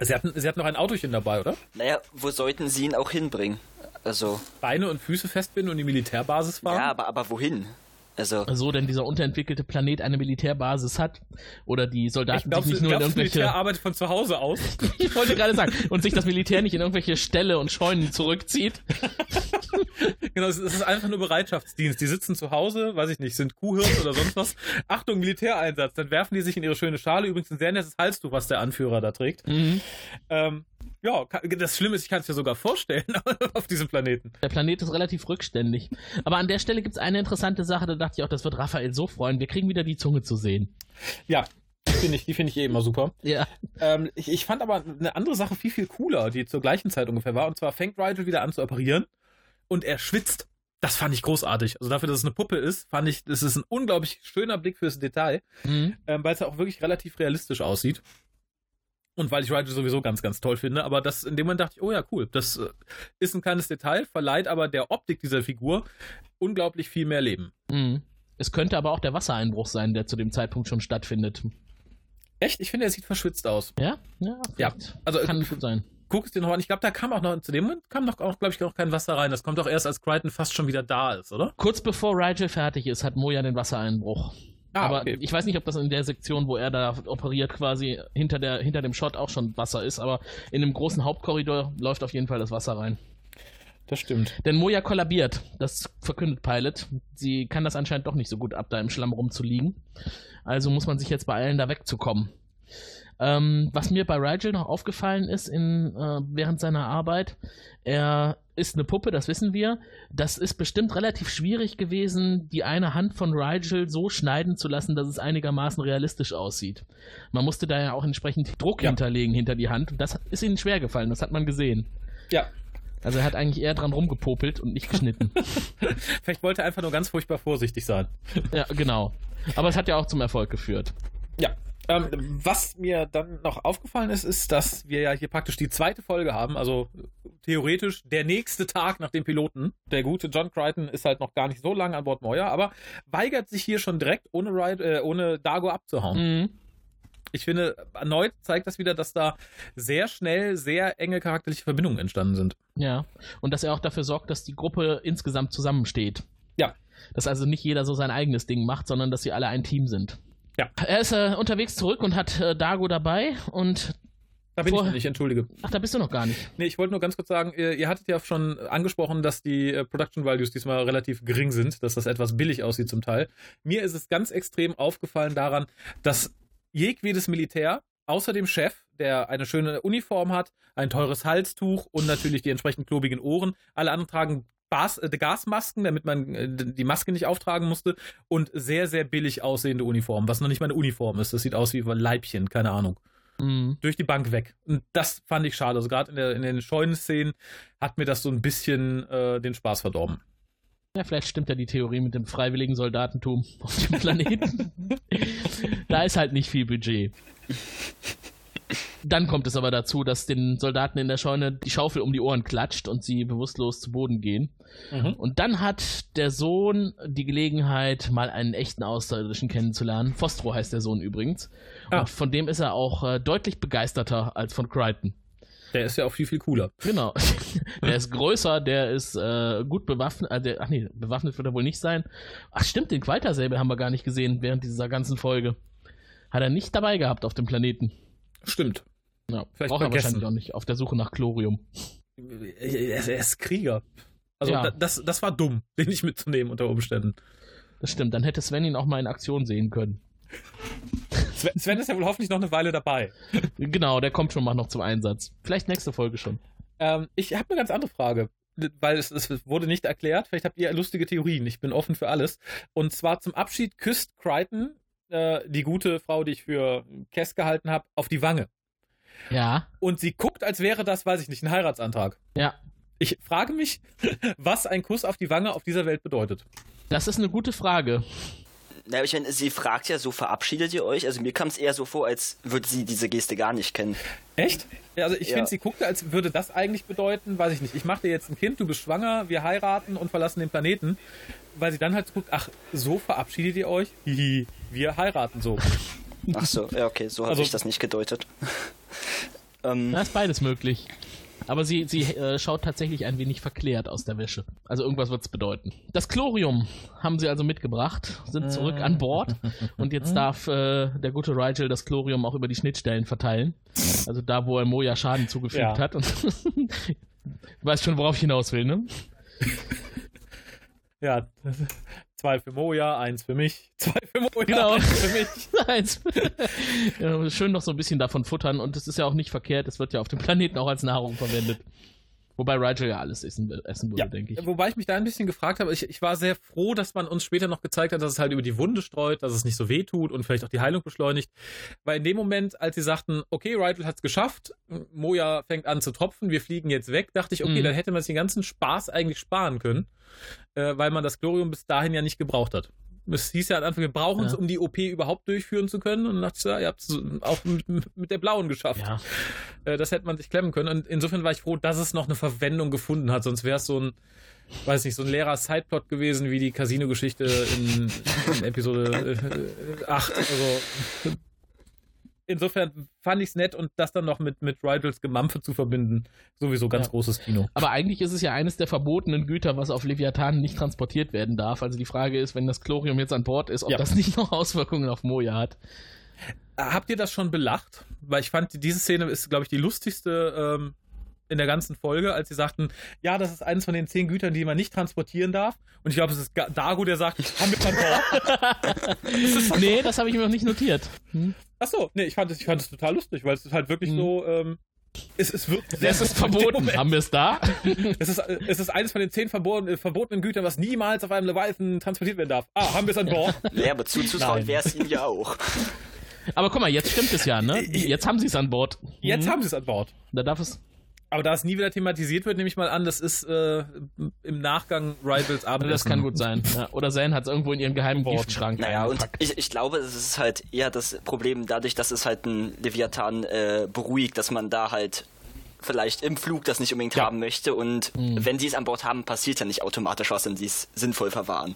Sie hatten, sie hatten noch ein Autochen dabei, oder? Naja, wo sollten sie ihn auch hinbringen? Also. Beine und Füße festbinden und die Militärbasis fahren? Ja, aber, aber wohin? Also, so denn dieser unterentwickelte Planet eine Militärbasis hat oder die Soldaten glaub, sich nicht nur in irgendwelche Militär arbeitet von zu Hause aus. ich wollte gerade sagen und sich das Militär nicht in irgendwelche Ställe und Scheunen zurückzieht. genau, es ist einfach nur Bereitschaftsdienst. Die sitzen zu Hause, weiß ich nicht, sind Kuhhirn oder sonst was. Achtung, Militäreinsatz. Dann werfen die sich in ihre schöne Schale. Übrigens ein sehr nettes Halstuch, was der Anführer da trägt. Mhm. Ähm, ja, das Schlimme ist, ich kann es mir sogar vorstellen auf diesem Planeten. Der Planet ist relativ rückständig. Aber an der Stelle gibt es eine interessante Sache, da dachte ich auch, das wird Raphael so freuen. Wir kriegen wieder die Zunge zu sehen. Ja, die finde ich, die ich eh immer super. Ja. Ähm, ich, ich fand aber eine andere Sache viel, viel cooler, die zur gleichen Zeit ungefähr war. Und zwar fängt Rigel wieder an zu operieren und er schwitzt. das fand ich großartig. Also dafür, dass es eine Puppe ist, fand ich, das ist ein unglaublich schöner Blick fürs Detail, mhm. ähm, weil es auch wirklich relativ realistisch aussieht. Und weil ich Rigel sowieso ganz, ganz toll finde. Aber das, in dem Moment dachte ich, oh ja, cool. Das äh, ist ein kleines Detail, verleiht aber der Optik dieser Figur unglaublich viel mehr Leben. Mhm. Es könnte aber auch der Wassereinbruch sein, der zu dem Zeitpunkt schon stattfindet. Echt? Ich finde, er sieht verschwitzt aus. Ja? Ja. ja. Also, kann gut sein. Guck es dir noch an. Ich glaube, da kam auch noch, zu dem Moment kam noch, glaube ich, noch kein Wasser rein. Das kommt doch erst, als Crichton fast schon wieder da ist, oder? Kurz bevor Rigel fertig ist, hat Moja den Wassereinbruch. Ah, aber okay. ich weiß nicht, ob das in der Sektion, wo er da operiert, quasi hinter, der, hinter dem Shot auch schon Wasser ist, aber in dem großen Hauptkorridor läuft auf jeden Fall das Wasser rein. Das stimmt. Denn Moja kollabiert, das verkündet Pilot. Sie kann das anscheinend doch nicht so gut ab, da im Schlamm rumzuliegen. Also muss man sich jetzt beeilen, da wegzukommen. Ähm, was mir bei Rigel noch aufgefallen ist in, äh, während seiner Arbeit, er ist eine Puppe, das wissen wir. Das ist bestimmt relativ schwierig gewesen, die eine Hand von Rigel so schneiden zu lassen, dass es einigermaßen realistisch aussieht. Man musste da ja auch entsprechend Druck ja. hinterlegen hinter die Hand und das ist ihnen schwer gefallen, das hat man gesehen. Ja. Also er hat eigentlich eher dran rumgepopelt und nicht geschnitten. Vielleicht wollte er einfach nur ganz furchtbar vorsichtig sein. Ja, genau. Aber es hat ja auch zum Erfolg geführt. Ja, ähm, was mir dann noch aufgefallen ist, ist, dass wir ja hier praktisch die zweite Folge haben, also theoretisch der nächste Tag nach dem Piloten. Der gute John Crichton ist halt noch gar nicht so lange an Bord Moyer, aber weigert sich hier schon direkt ohne, Ride, äh, ohne Dago abzuhauen. Mhm. Ich finde, erneut zeigt das wieder, dass da sehr schnell sehr enge charakterliche Verbindungen entstanden sind. Ja, und dass er auch dafür sorgt, dass die Gruppe insgesamt zusammensteht. Ja. Dass also nicht jeder so sein eigenes Ding macht, sondern dass sie alle ein Team sind. Ja. Er ist äh, unterwegs zurück und hat äh, Dago dabei und da bin Vor... ich noch nicht, entschuldige. Ach, da bist du noch gar nicht. Nee, ich wollte nur ganz kurz sagen, ihr, ihr hattet ja schon angesprochen, dass die äh, Production Values diesmal relativ gering sind, dass das etwas billig aussieht zum Teil. Mir ist es ganz extrem aufgefallen daran, dass jedwedes Militär, außer dem Chef, der eine schöne Uniform hat, ein teures Halstuch und natürlich die entsprechend klobigen Ohren, alle anderen tragen Bas äh, Gasmasken, damit man äh, die Maske nicht auftragen musste und sehr, sehr billig aussehende Uniformen, was noch nicht mal eine Uniform ist. Das sieht aus wie ein Leibchen, keine Ahnung. Mhm. Durch die Bank weg. Und das fand ich schade. Also gerade in, in den Scheunenszenen hat mir das so ein bisschen äh, den Spaß verdorben. Ja, vielleicht stimmt ja die Theorie mit dem freiwilligen Soldatentum auf dem Planeten. da ist halt nicht viel Budget. Dann kommt es aber dazu, dass den Soldaten in der Scheune die Schaufel um die Ohren klatscht und sie bewusstlos zu Boden gehen. Mhm. Und dann hat der Sohn die Gelegenheit, mal einen echten Außerirdischen kennenzulernen. Fostro heißt der Sohn übrigens. Ah. Und von dem ist er auch äh, deutlich begeisterter als von Crichton. Der ist ja auch viel, viel cooler. Genau. der ist größer, der ist äh, gut bewaffnet. Äh, der, ach nee, bewaffnet wird er wohl nicht sein. Ach stimmt, den Qualtersäbel haben wir gar nicht gesehen während dieser ganzen Folge. Hat er nicht dabei gehabt auf dem Planeten. Stimmt. Ja, Vielleicht braucht er wahrscheinlich auch nicht. Auf der Suche nach Chlorium. Er ist Krieger. Also ja. das, das war dumm, den nicht mitzunehmen unter Umständen. Das stimmt, dann hätte Sven ihn auch mal in Aktion sehen können. Sven, Sven ist ja wohl hoffentlich noch eine Weile dabei. Genau, der kommt schon mal noch zum Einsatz. Vielleicht nächste Folge schon. Ähm, ich habe eine ganz andere Frage, weil es, es, wurde nicht erklärt. Vielleicht habt ihr lustige Theorien. Ich bin offen für alles. Und zwar zum Abschied küsst Crichton äh, die gute Frau, die ich für Kess gehalten habe, auf die Wange. Ja. Und sie guckt, als wäre das, weiß ich nicht, ein Heiratsantrag. Ja. Ich frage mich, was ein Kuss auf die Wange auf dieser Welt bedeutet. Das ist eine gute Frage. Na, ich meine, sie fragt ja so, verabschiedet ihr euch? Also mir kam es eher so vor, als würde sie diese Geste gar nicht kennen. Echt? Ja, also ich ja. finde, sie guckte, als würde das eigentlich bedeuten, weiß ich nicht, ich mache dir jetzt ein Kind, du bist schwanger, wir heiraten und verlassen den Planeten. Weil sie dann halt guckt, ach, so verabschiedet ihr euch? Hihi, wir heiraten so. Ach so, ja, okay, so habe also, ich das nicht gedeutet. ähm, da ist beides möglich. Aber sie, sie äh, schaut tatsächlich ein wenig verklärt aus der Wäsche. Also irgendwas wird es bedeuten. Das Chlorium haben sie also mitgebracht, sind zurück an Bord und jetzt darf äh, der gute Rigel das Chlorium auch über die Schnittstellen verteilen. Also da, wo er Moja Schaden zugefügt ja. hat. Und du weißt schon, worauf ich hinaus will, ne? Ja, zwei für Moja, eins für mich, zwei für Moja, genau. eins für mich. eins. ja, schön noch so ein bisschen davon futtern und es ist ja auch nicht verkehrt, es wird ja auf dem Planeten auch als Nahrung verwendet. Wobei Rigel ja alles essen, essen würde, Ja, denke ich. Wobei ich mich da ein bisschen gefragt habe, ich, ich war sehr froh, dass man uns später noch gezeigt hat, dass es halt über die Wunde streut, dass es nicht so weh tut und vielleicht auch die Heilung beschleunigt. Weil in dem Moment, als sie sagten, okay, Rigel hat es geschafft, Moja fängt an zu tropfen, wir fliegen jetzt weg, dachte ich, okay, Mhm. dann hätte man sich den ganzen Spaß eigentlich sparen können, äh, weil man das Chlorium bis dahin ja nicht gebraucht hat. Es hieß ja am Anfang, wir brauchen es, Ja. um die OP überhaupt durchführen zu können. Und dann dachte ich, ja, ihr habt es auch mit, mit der blauen geschafft. Ja. Äh, das hätte man sich klemmen können. Und insofern war ich froh, dass es noch eine Verwendung gefunden hat. Sonst wäre es so ein, weiß nicht, so ein leerer Sideplot gewesen wie die Casino-Geschichte in, in Episode äh, 8. Also insofern fand ich es nett und das dann noch mit, mit Rigels Gemampfe zu verbinden, sowieso ganz Ja. großes Kino. Aber eigentlich ist es ja eines der verbotenen Güter, was auf Leviathan nicht transportiert werden darf. Also die Frage ist, wenn das Chlorium jetzt an Bord ist, ob Ja. das nicht noch Auswirkungen auf Moja hat. Habt ihr das schon belacht? Weil ich fand, diese Szene ist, glaube ich, die lustigste ähm, in der ganzen Folge, als sie sagten, ja, das ist eines von den zehn Gütern, die man nicht transportieren darf. Und ich glaube, es ist Dago, der sagt, haben wir an Bord? nee, das habe ich mir noch nicht notiert. Hm? Achso, nee, ich fand es ich fand es total lustig, weil es ist halt wirklich so, ähm, es, es wird sehr Es ist verboten. Haben wir es da? Es ist, es ist eines von den zehn verboten, äh, verbotenen Gütern, was niemals auf einem Leviathan transportiert werden darf. Ah, haben wir es an Bord? Ja, aber zuzutrauen wäre es ihnen ja auch. Aber guck mal, jetzt stimmt es ja, ne? Jetzt haben sie es an Bord. Jetzt Hm? haben sie es an Bord. Da darf es. Aber da es nie wieder thematisiert wird, nehme ich mal an, das ist äh, im Nachgang Rivals Abendessen. Das kann gut sein. Ja. Oder Zane hat es irgendwo in ihrem geheimen. Giftschrank. Naja, und ich, ich glaube, es ist halt eher das Problem dadurch, dass es halt ein Leviathan äh, beruhigt, dass man da halt vielleicht im Flug das nicht unbedingt Ja. haben möchte und Mhm. wenn sie es an Bord haben, passiert ja nicht automatisch was, wenn sie es sinnvoll verwahren.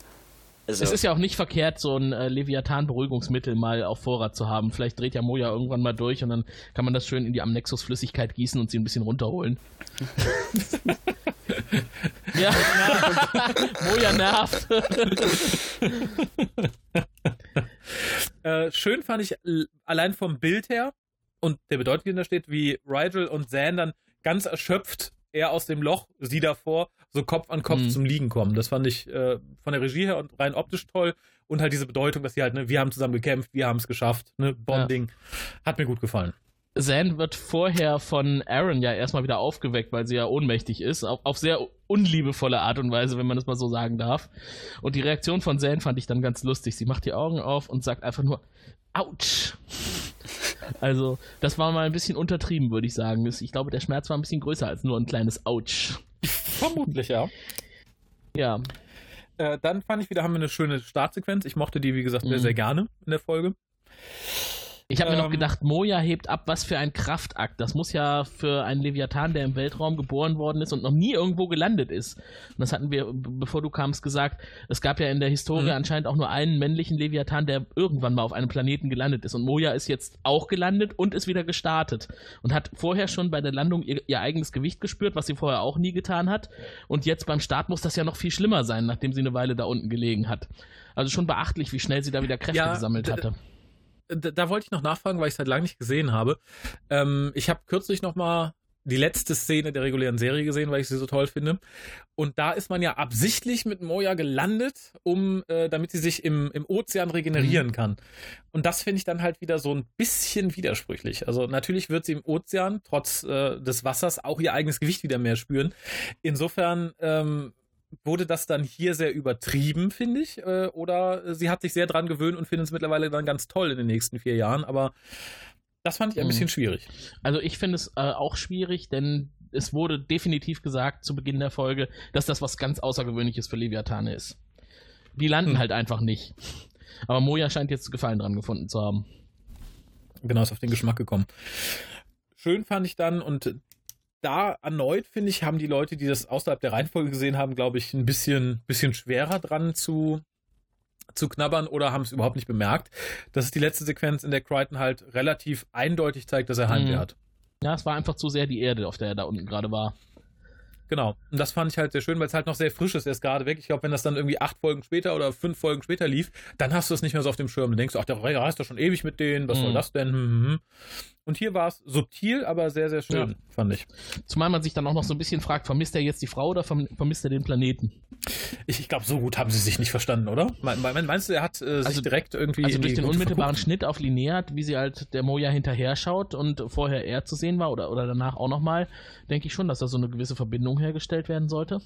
Also, Es ist ja auch nicht verkehrt, so ein äh, Leviathan-Beruhigungsmittel mal auf Vorrat zu haben. Vielleicht dreht ja Moja irgendwann mal durch und dann kann man das schön in die Amnexus-Flüssigkeit gießen und sie ein bisschen runterholen. ja, Moja nervt. Äh, schön fand ich allein vom Bild her und der Bedeutung, die da steht, wie Rigel und Zan dann ganz erschöpft er aus dem Loch, sie davor, so Kopf an Kopf Mhm. zum Liegen kommen. Das fand ich äh, von der Regie her und rein optisch toll und halt diese Bedeutung, dass sie halt, ne, wir haben zusammen gekämpft, wir haben es geschafft, ne, Bonding, hat mir gut gefallen. Zan wird vorher von Aaron ja erstmal wieder aufgeweckt, weil sie ja ohnmächtig ist, auf, auf sehr unliebevolle Art und Weise, wenn man das mal so sagen darf. Und die Reaktion von Zan fand ich dann ganz lustig. Sie macht die Augen auf und sagt einfach nur, Autsch. Also, das war mal ein bisschen untertrieben, würde ich sagen. Ich glaube, der Schmerz war ein bisschen größer als nur ein kleines Autsch. Vermutlich, ja. Ja, Äh, dann fand ich wieder, haben wir eine schöne Startsequenz. Ich mochte die, wie gesagt, sehr, Mhm. sehr gerne in der Folge. Ich habe mir noch Ähm. gedacht, Moja hebt ab, was für ein Kraftakt. Das muss ja für einen Leviathan, der im Weltraum geboren worden ist und noch nie irgendwo gelandet ist. Und das hatten wir, bevor du kamst, gesagt. Es gab ja in der Historie Mhm. anscheinend auch nur einen männlichen Leviathan, der irgendwann mal auf einem Planeten gelandet ist. Und Moja ist jetzt auch gelandet und ist wieder gestartet. Und hat vorher schon bei der Landung ihr, ihr eigenes Gewicht gespürt, was sie vorher auch nie getan hat. Und jetzt beim Start muss das ja noch viel schlimmer sein, nachdem sie eine Weile da unten gelegen hat. Also schon beachtlich, wie schnell sie da wieder Kräfte Ja, gesammelt hatte. Da, da wollte ich noch nachfragen, weil ich es halt lange nicht gesehen habe. Ähm, ich habe kürzlich noch mal die letzte Szene der regulären Serie gesehen, weil ich sie so toll finde. Und da ist man ja absichtlich mit Moja gelandet, um, äh, damit sie sich im, im Ozean regenerieren Mhm. kann. Und das finde ich dann halt wieder so ein bisschen widersprüchlich. Also natürlich wird sie im Ozean trotz äh, des Wassers auch ihr eigenes Gewicht wieder mehr spüren. Insofern ähm, wurde das dann hier sehr übertrieben, finde ich. Äh, oder sie hat sich sehr dran gewöhnt und findet es mittlerweile dann ganz toll in den nächsten vier Jahren. Aber das fand ich ein Mhm. bisschen schwierig. Also ich finde es äh, auch schwierig, denn es wurde definitiv gesagt zu Beginn der Folge, dass das was ganz Außergewöhnliches für Leviathane ist. Die landen Hm. halt einfach nicht. Aber Moja scheint jetzt Gefallen dran gefunden zu haben. Genau, ist auf den Geschmack gekommen. Schön fand ich dann und da erneut, finde ich, haben die Leute, die das außerhalb der Reihenfolge gesehen haben, glaube ich, ein bisschen, bisschen schwerer dran zu, zu knabbern oder haben es überhaupt nicht bemerkt. Das ist die letzte Sequenz, in der Crichton halt relativ eindeutig zeigt, dass er Heimweh Mhm. hat. Ja, es war einfach zu sehr die Erde, auf der er da unten gerade war. Genau. Und das fand ich halt sehr schön, weil es halt noch sehr frisch ist. Er ist gerade weg. Ich glaube, wenn das dann irgendwie acht Folgen später oder fünf Folgen später lief, dann hast du es nicht mehr so auf dem Schirm. Du denkst, ach, der reist doch schon ewig mit denen. Was soll Mhm. das denn? Hm, hm, hm. Und hier war es subtil, aber sehr, sehr schön, ja. fand ich. Zumal man sich dann auch noch so ein bisschen fragt, vermisst er jetzt die Frau oder vermisst er den Planeten? Ich, ich glaube, so gut haben sie sich nicht verstanden, oder? Meinst du, er hat äh, sich also, direkt irgendwie. Also durch den unmittelbaren verguckt? Schnitt auf Linear, wie sie halt der Moja hinterher schaut und vorher er zu sehen war oder, oder danach auch nochmal, denke ich schon, dass da so eine gewisse Verbindung hergestellt werden sollte.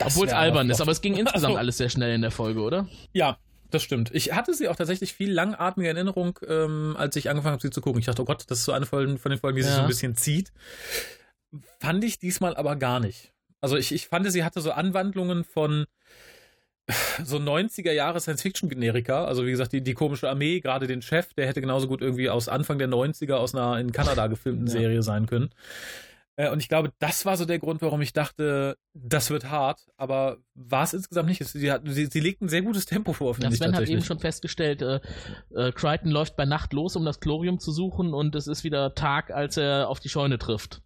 Obwohl es albern ist, aber es ging insgesamt so. alles sehr schnell in der Folge, oder? Ja, das stimmt. Ich hatte sie auch tatsächlich viel langatmige Erinnerung, ähm, als ich angefangen habe, sie zu gucken. Ich dachte, oh Gott, das ist so eine von, von den Folgen, die ja. sich so ein bisschen zieht. Fand ich diesmal aber gar nicht. Also ich, ich fand, sie hatte so Anwandlungen von so 90er Jahre Science-Fiction-Generika. Also wie gesagt, die, die komische Armee, gerade den Chef, der hätte genauso gut irgendwie aus Anfang der 90er aus einer in Kanada gefilmten ja. Serie sein können. Äh, und ich glaube, das war so der Grund, warum ich dachte, das wird hart, aber war es insgesamt nicht. Sie, hat, sie, sie legt ein sehr gutes Tempo vor, finde ja, ich. Sven hat eben schon festgestellt, äh, äh, Crichton läuft bei Nacht los, um das Chlorium zu suchen und es ist wieder Tag, als er auf die Scheune trifft.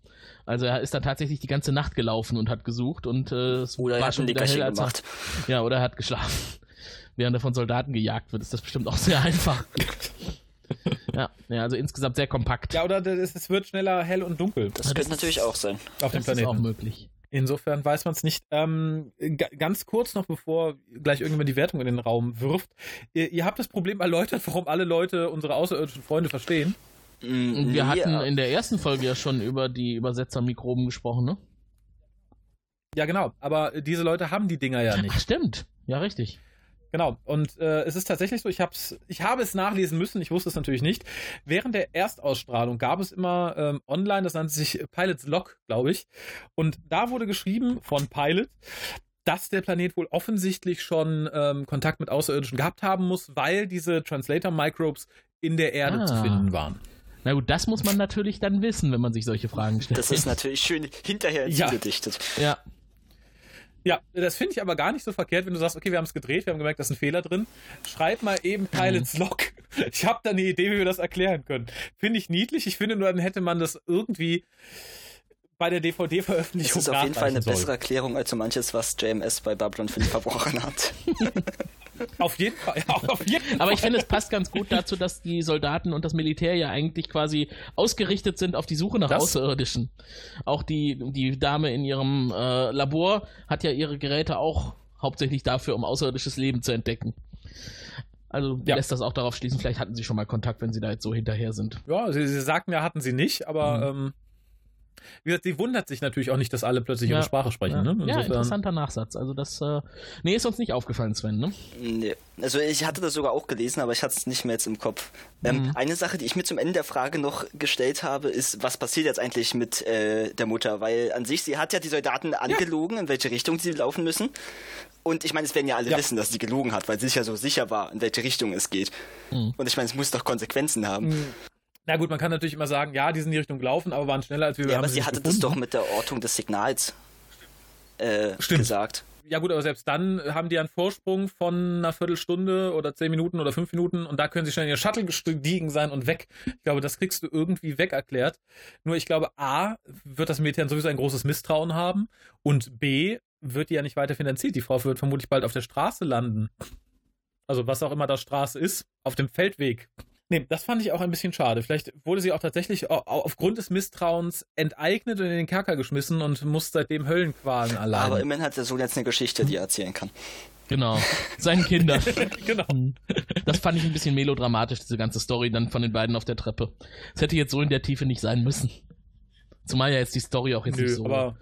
Also er ist dann tatsächlich die ganze Nacht gelaufen und hat gesucht und äh, es oder war schon wieder hell, als er, Ja, oder er hat geschlafen. Während er von Soldaten gejagt wird, ist das bestimmt auch sehr einfach. ja, ja, also insgesamt sehr kompakt. Ja, oder es wird schneller hell und dunkel. Das, das könnte natürlich auch sein. Auf dem Planeten. ist auch möglich. Insofern weiß man es nicht. Ähm, ganz kurz noch, bevor gleich irgendwann die Wertung in den Raum wirft. Ihr, ihr, habt das Problem erläutert, warum alle Leute unsere außerirdischen Freunde verstehen. Mm, wir hatten in der ersten Folge ja schon über die Übersetzermikroben gesprochen, ne? Ja, genau. Aber diese Leute haben die Dinger ja nicht. Ach, stimmt. Ja, richtig. Genau, und äh, es ist tatsächlich so, ich, hab's, ich habe es nachlesen müssen, ich wusste es natürlich nicht. Während der Erstausstrahlung gab es immer ähm, online, das nannte sich Pilots Log, glaube ich. Und da wurde geschrieben von Pilot, dass der Planet wohl offensichtlich schon ähm, Kontakt mit Außerirdischen gehabt haben muss, weil diese Translator-Microbes in der Erde ah. zu finden waren. Na gut, das muss man natürlich dann wissen, wenn man sich solche Fragen stellt. Das ist natürlich schön hinterher ja. gedichtet. Ja. Ja, das finde ich aber gar nicht so verkehrt, wenn du sagst, okay, wir haben es gedreht, wir haben gemerkt, da ist ein Fehler drin. Schreib mal eben Pilots mhm. Log. Ich habe da eine Idee, wie wir das erklären können. Finde ich niedlich. Ich finde nur, dann hätte man das irgendwie bei der DVD-Veröffentlichung. Das ist auf jeden Fall eine soll. bessere Erklärung als so manches, was JMS bei Babylon 5 verbrochen hat. Auf jeden Fall, ja, auf jeden Fall. Aber ich finde, es passt ganz gut dazu, dass die Soldaten und das Militär ja eigentlich quasi ausgerichtet sind auf die Suche nach das? Außerirdischen. Auch die, die Dame in ihrem äh, Labor hat ja ihre Geräte auch hauptsächlich dafür, um außerirdisches Leben zu entdecken. Also ja. lässt das auch darauf schließen, vielleicht hatten sie schon mal Kontakt, wenn sie da jetzt so hinterher sind. Ja, sie, sie sagten ja, hatten sie nicht, aber mhm. ähm, wie gesagt, sie wundert sich natürlich auch nicht, dass alle plötzlich ja. ihre Sprache sprechen. Ja, ne? ja interessanter Nachsatz. Also das, äh, nee, ist uns nicht aufgefallen, Sven, ne? Nee. Also ich hatte das sogar auch gelesen, aber ich hatte es nicht mehr jetzt im Kopf. Ähm, mhm. Eine Sache, die ich mir zum Ende der Frage noch gestellt habe, ist, was passiert jetzt eigentlich mit äh, der Mutter? Weil an sich, sie hat ja die Soldaten angelogen, ja. in welche Richtung sie laufen müssen. Und ich meine, es werden ja alle ja. wissen, dass sie gelogen hat, weil sie sich ja so sicher war, in welche Richtung es geht. Mhm. Und ich meine, es muss doch Konsequenzen haben. Na gut, man kann natürlich immer sagen, ja, die sind in die Richtung gelaufen, aber waren schneller als wir. Ja, aber sie hatte gefunden. das doch mit der Ortung des Signals äh, gesagt. Ja gut, aber selbst dann haben die einen Vorsprung von einer Viertelstunde oder zehn Minuten oder fünf Minuten und da können sie schnell in ihr Shuttle gestiegen sein und weg. Ich glaube, das kriegst du irgendwie weg erklärt. Nur ich glaube, A, wird das Militär sowieso ein großes Misstrauen haben und B, wird die ja nicht weiter finanziert. Die Frau wird vermutlich bald auf der Straße landen. Also was auch immer da Straße ist, auf dem Feldweg. Nee, das fand ich auch ein bisschen schade. Vielleicht wurde sie auch tatsächlich aufgrund des Misstrauens enteignet und in den Kerker geschmissen und muss seitdem Höllenqualen allein. Aber immerhin hat der Sohn jetzt eine Geschichte, die er erzählen kann. Genau, seinen Kindern. genau. Das fand ich ein bisschen melodramatisch, diese ganze Story dann von den beiden auf der Treppe. Es hätte jetzt so in der Tiefe nicht sein müssen. Zumal ja jetzt die Story auch jetzt Nö, nicht so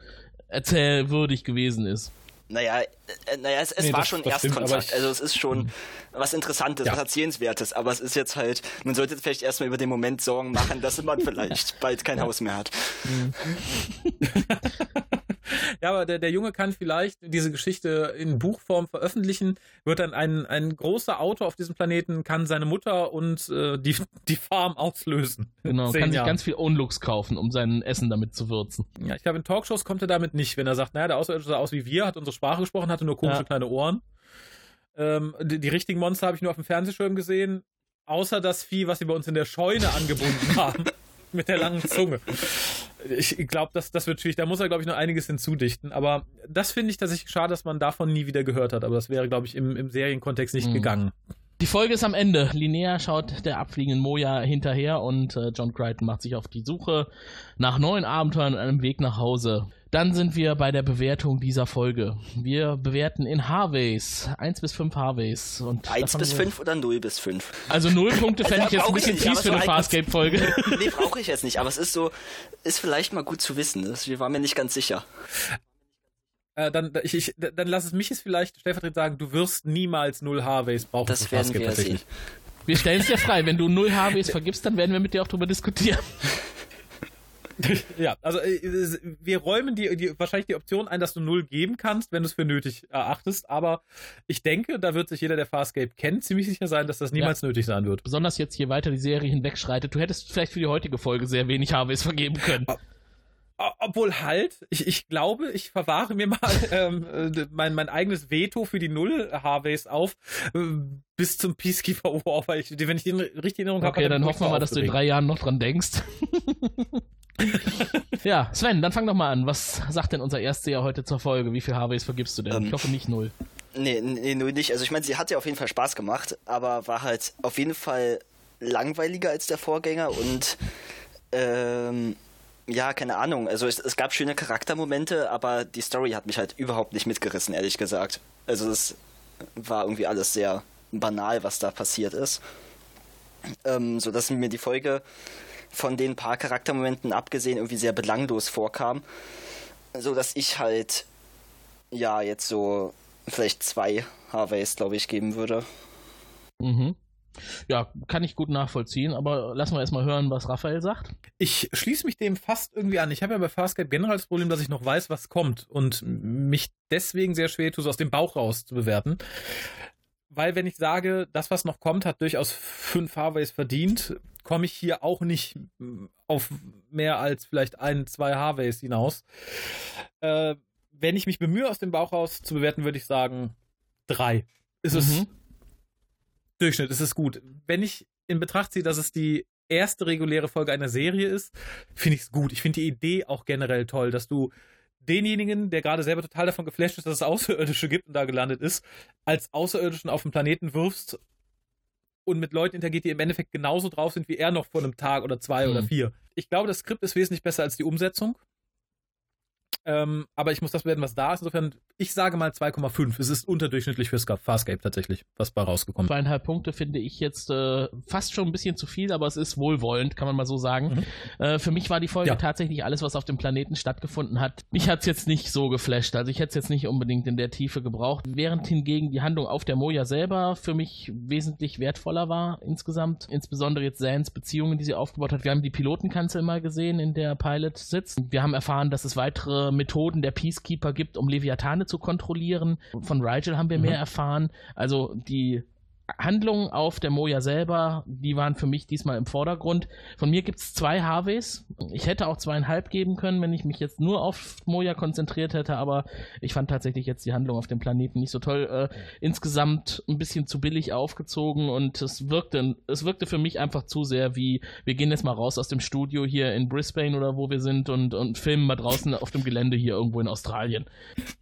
erzählwürdig gewesen ist. Naja, naja, es, es nee, war das, schon das Erstkontakt. Stimmt, also es ist schon mhm. was Interessantes, ja. was Erzählenswertes, aber es ist jetzt halt, man sollte jetzt vielleicht erstmal über den Moment Sorgen machen, dass man vielleicht bald kein Haus mehr hat. Ja, aber der, der Junge kann vielleicht diese Geschichte in Buchform veröffentlichen, wird dann ein, ein großer Autor auf diesem Planeten, kann seine Mutter und äh, die, die Farm auslösen. Genau, kann sich ganz viel Unlux kaufen, um sein Essen damit zu würzen. Ja, ich glaube, in Talkshows kommt er damit nicht, wenn er sagt, naja, der Außerirdische sah aus wie wir, hat unsere Sprache gesprochen, hatte nur komische ja. kleine Ohren. Ähm, die, die richtigen Monster habe ich nur auf dem Fernsehschirm gesehen, außer das Vieh, was sie bei uns in der Scheune angebunden haben mit der langen Zunge. Ich glaube, das, das wird schwierig. Da muss er, glaube ich, noch einiges hinzudichten. Aber das finde ich tatsächlich schade, dass man davon nie wieder gehört hat. Aber das wäre, glaube ich, im, im Serienkontext nicht mhm. gegangen. Die Folge ist am Ende. Linnea schaut der abfliegenden Moja hinterher und äh, John Crichton macht sich auf die Suche nach neuen Abenteuern und einem Weg nach Hause. Dann sind wir bei der Bewertung dieser Folge. Wir bewerten in Harveys. 1 bis 5 Harveys. 1 bis 5 oder 0 bis 5? Also 0 Punkte fände ich jetzt ein bisschen fies für eine Farscape-Folge. nee, brauche ich jetzt nicht, aber es ist so, ist vielleicht mal gut zu wissen. Wir waren mir nicht ganz sicher. Äh, dann, ich, ich, dann lass es mich jetzt vielleicht stellvertretend sagen, du wirst niemals null Harveys brauchen. Das werden wir sehen. Wir stellen es dir frei. Wenn du null Harveys vergibst, dann werden wir mit dir auch drüber diskutieren. ja, also äh, wir räumen die, die, wahrscheinlich die Option ein, dass du null geben kannst, wenn du es für nötig erachtest. Aber ich denke, da wird sich jeder, der Farscape kennt, ziemlich sicher sein, dass das niemals ja. nötig sein wird. Besonders jetzt, je weiter die Serie hinwegschreitet. Du hättest vielleicht für die heutige Folge sehr wenig Harveys vergeben können. Obwohl halt, ich, ich glaube, ich verwahre mir mal ähm, äh, mein, mein eigenes Veto für die Null Harveys auf äh, bis zum Peacekeeper War, weil ich, wenn ich den richtig in Erinnerung habe. Okay, dann hoffen wir mal, dass du in drei Jahren noch dran denkst. ja, Sven, dann fang doch mal an. Was sagt denn unser Erstseher heute zur Folge? Wie viel Harveys vergibst du denn? Ähm, ich hoffe nicht null. Nee, nee, null nicht. Also ich meine, sie hat ja auf jeden Fall Spaß gemacht, aber war halt auf jeden Fall langweiliger als der Vorgänger und ähm, ja, keine Ahnung. Also es, es, gab schöne Charaktermomente, aber die Story hat mich halt überhaupt nicht mitgerissen, ehrlich gesagt. Also es war irgendwie alles sehr banal, was da passiert ist. Ähm, so dass mir die Folge von den paar Charaktermomenten abgesehen irgendwie sehr belanglos vorkam. So dass ich halt ja jetzt so vielleicht zwei Harveys, glaube ich, geben würde. Mhm. Ja, kann ich gut nachvollziehen, aber lassen wir erstmal hören, was Raphael sagt. Ich schließe mich dem fast irgendwie an. Ich habe ja bei Farscape generell das Problem, dass ich noch weiß, was kommt und mich deswegen sehr schwer tue, so aus dem Bauch raus zu bewerten. Weil wenn ich sage, das, was noch kommt, hat durchaus fünf Harveys verdient, komme ich hier auch nicht auf mehr als vielleicht ein, zwei Harveys hinaus. Äh, wenn ich mich bemühe, aus dem Bauch raus zu bewerten, würde ich sagen, drei. Ist mhm. es Durchschnitt, es ist gut. Wenn ich in Betracht ziehe, dass es die erste reguläre Folge einer Serie ist, finde ich es gut. Ich finde die Idee auch generell toll, dass du denjenigen, der gerade selber total davon geflasht ist, dass es Außerirdische gibt und da gelandet ist, als Außerirdischen auf den Planeten wirfst und mit Leuten interagiert, die im Endeffekt genauso drauf sind wie er noch vor einem Tag oder zwei mhm. oder vier. Ich glaube, das Skript ist wesentlich besser als die Umsetzung. Ähm, aber ich muss das bewerten, was da ist. Insofern, ich sage mal 2,5. Es ist unterdurchschnittlich für Farscape tatsächlich, was bei rausgekommen ist. Zweieinhalb Punkte finde ich jetzt äh, fast schon ein bisschen zu viel, aber es ist wohlwollend, kann man mal so sagen. Mhm. Äh, für mich war die Folge ja. tatsächlich alles, was auf dem Planeten stattgefunden hat. Mich hat es jetzt nicht so geflasht. Also ich hätte es jetzt nicht unbedingt in der Tiefe gebraucht. Während hingegen die Handlung auf der Moja selber für mich wesentlich wertvoller war insgesamt. Insbesondere jetzt Sans Beziehungen, die sie aufgebaut hat. Wir haben die Pilotenkanzel mal gesehen, in der Pilot sitzt. Wir haben erfahren, dass es weitere Methoden der Peacekeeper gibt, um Leviathane zu kontrollieren. Von Rigel haben wir mhm. mehr erfahren. Also die Handlungen auf der Moja selber, die waren für mich diesmal im Vordergrund. Von mir gibt es zwei Harveys. Ich hätte auch zweieinhalb geben können, wenn ich mich jetzt nur auf Moja konzentriert hätte, aber ich fand tatsächlich jetzt die Handlung auf dem Planeten nicht so toll. Äh, insgesamt ein bisschen zu billig aufgezogen und es wirkte, es wirkte für mich einfach zu sehr wie, wir gehen jetzt mal raus aus dem Studio hier in Brisbane oder wo wir sind und, und filmen mal draußen auf dem Gelände hier irgendwo in Australien.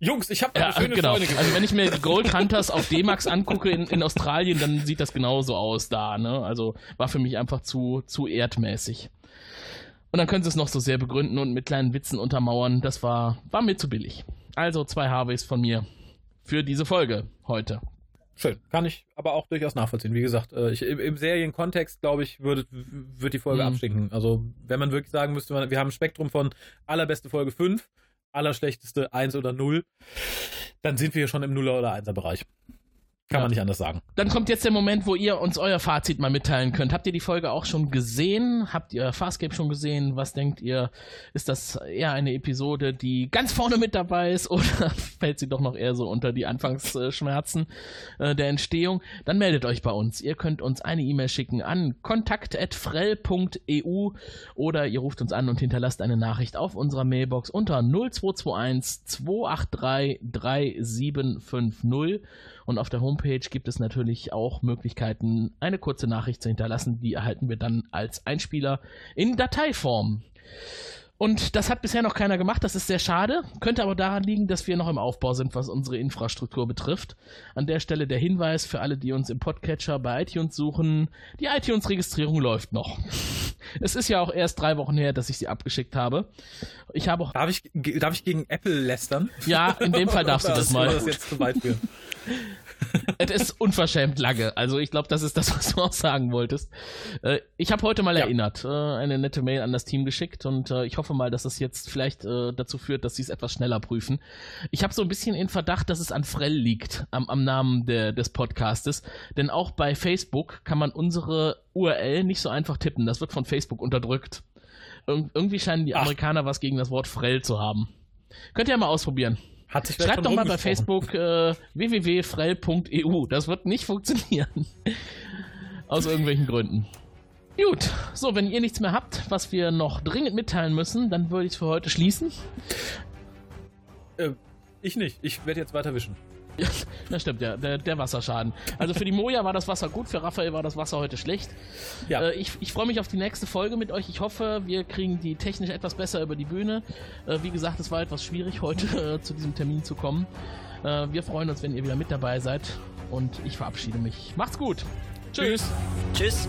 Jungs, ich habe ja, schöne genau. Also wenn ich mir die Gold Hunters auf D-Max angucke in, in Australien, Serien, dann sieht das genauso aus da, ne? Also war für mich einfach zu, zu erdmäßig. Und dann können sie es noch so sehr begründen und mit kleinen Witzen untermauern. Das war, war mir zu billig. Also zwei Harveys von mir für diese Folge heute. Schön. Kann ich aber auch durchaus nachvollziehen. Wie gesagt, äh, ich, im, im Serienkontext, glaube ich, würde, würde die Folge mhm. abstinken. Also, wenn man wirklich sagen müsste, wir haben ein Spektrum von allerbeste Folge 5, allerschlechteste 1 oder 0, dann sind wir schon im Nuller- oder 1er-Bereich. Kann ja. man nicht anders sagen. Dann kommt jetzt der Moment, wo ihr uns euer Fazit mal mitteilen könnt. Habt ihr die Folge auch schon gesehen? Habt ihr Farscape schon gesehen? Was denkt ihr? Ist das eher eine Episode, die ganz vorne mit dabei ist oder fällt sie doch noch eher so unter die Anfangsschmerzen äh, der Entstehung? Dann meldet euch bei uns. Ihr könnt uns eine E-Mail schicken an kontakt.frell.eu oder ihr ruft uns an und hinterlasst eine Nachricht auf unserer Mailbox unter 0221 283 3750 und auf der Homepage gibt es natürlich auch Möglichkeiten, eine kurze Nachricht zu hinterlassen. Die erhalten wir dann als Einspieler in Dateiform. Und das hat bisher noch keiner gemacht, das ist sehr schade. Könnte aber daran liegen, dass wir noch im Aufbau sind, was unsere Infrastruktur betrifft. An der Stelle der Hinweis für alle, die uns im Podcatcher bei iTunes suchen. Die iTunes-Registrierung läuft noch. Es ist ja auch erst drei Wochen her, dass ich sie abgeschickt habe. Ich habe auch. Darf ich, darf ich gegen Apple lästern? Ja, in dem Fall darfst du das mal. Das jetzt zu weit führen. es ist unverschämt lange. Also ich glaube, das ist das, was du auch sagen wolltest. Äh, ich habe heute mal ja. erinnert, äh, eine nette Mail an das Team geschickt und äh, ich hoffe mal, dass das jetzt vielleicht äh, dazu führt, dass sie es etwas schneller prüfen. Ich habe so ein bisschen in Verdacht, dass es an Frell liegt, am, am Namen der, des Podcastes. Denn auch bei Facebook kann man unsere URL nicht so einfach tippen. Das wird von Facebook unterdrückt. Ir irgendwie scheinen die Ach. Amerikaner was gegen das Wort Frell zu haben. Könnt ihr ja mal ausprobieren. Hat sich Schreibt doch mal bei Facebook äh, www.frell.eu. Das wird nicht funktionieren. Aus irgendwelchen Gründen. Gut, so, wenn ihr nichts mehr habt, was wir noch dringend mitteilen müssen, dann würde ich es für heute schließen. Äh, ich nicht. Ich werde jetzt weiter wischen. Ja, das stimmt, ja, der, der, Wasserschaden. Also für die Moja war das Wasser gut, für Raphael war das Wasser heute schlecht. Ja. Äh, ich, ich freue mich auf die nächste Folge mit euch. Ich hoffe, wir kriegen die technisch etwas besser über die Bühne. Äh, wie gesagt, es war etwas schwierig, heute äh, zu diesem Termin zu kommen. Äh, wir freuen uns, wenn ihr wieder mit dabei seid. Und ich verabschiede mich. Macht's gut. Tschüss. Tschüss.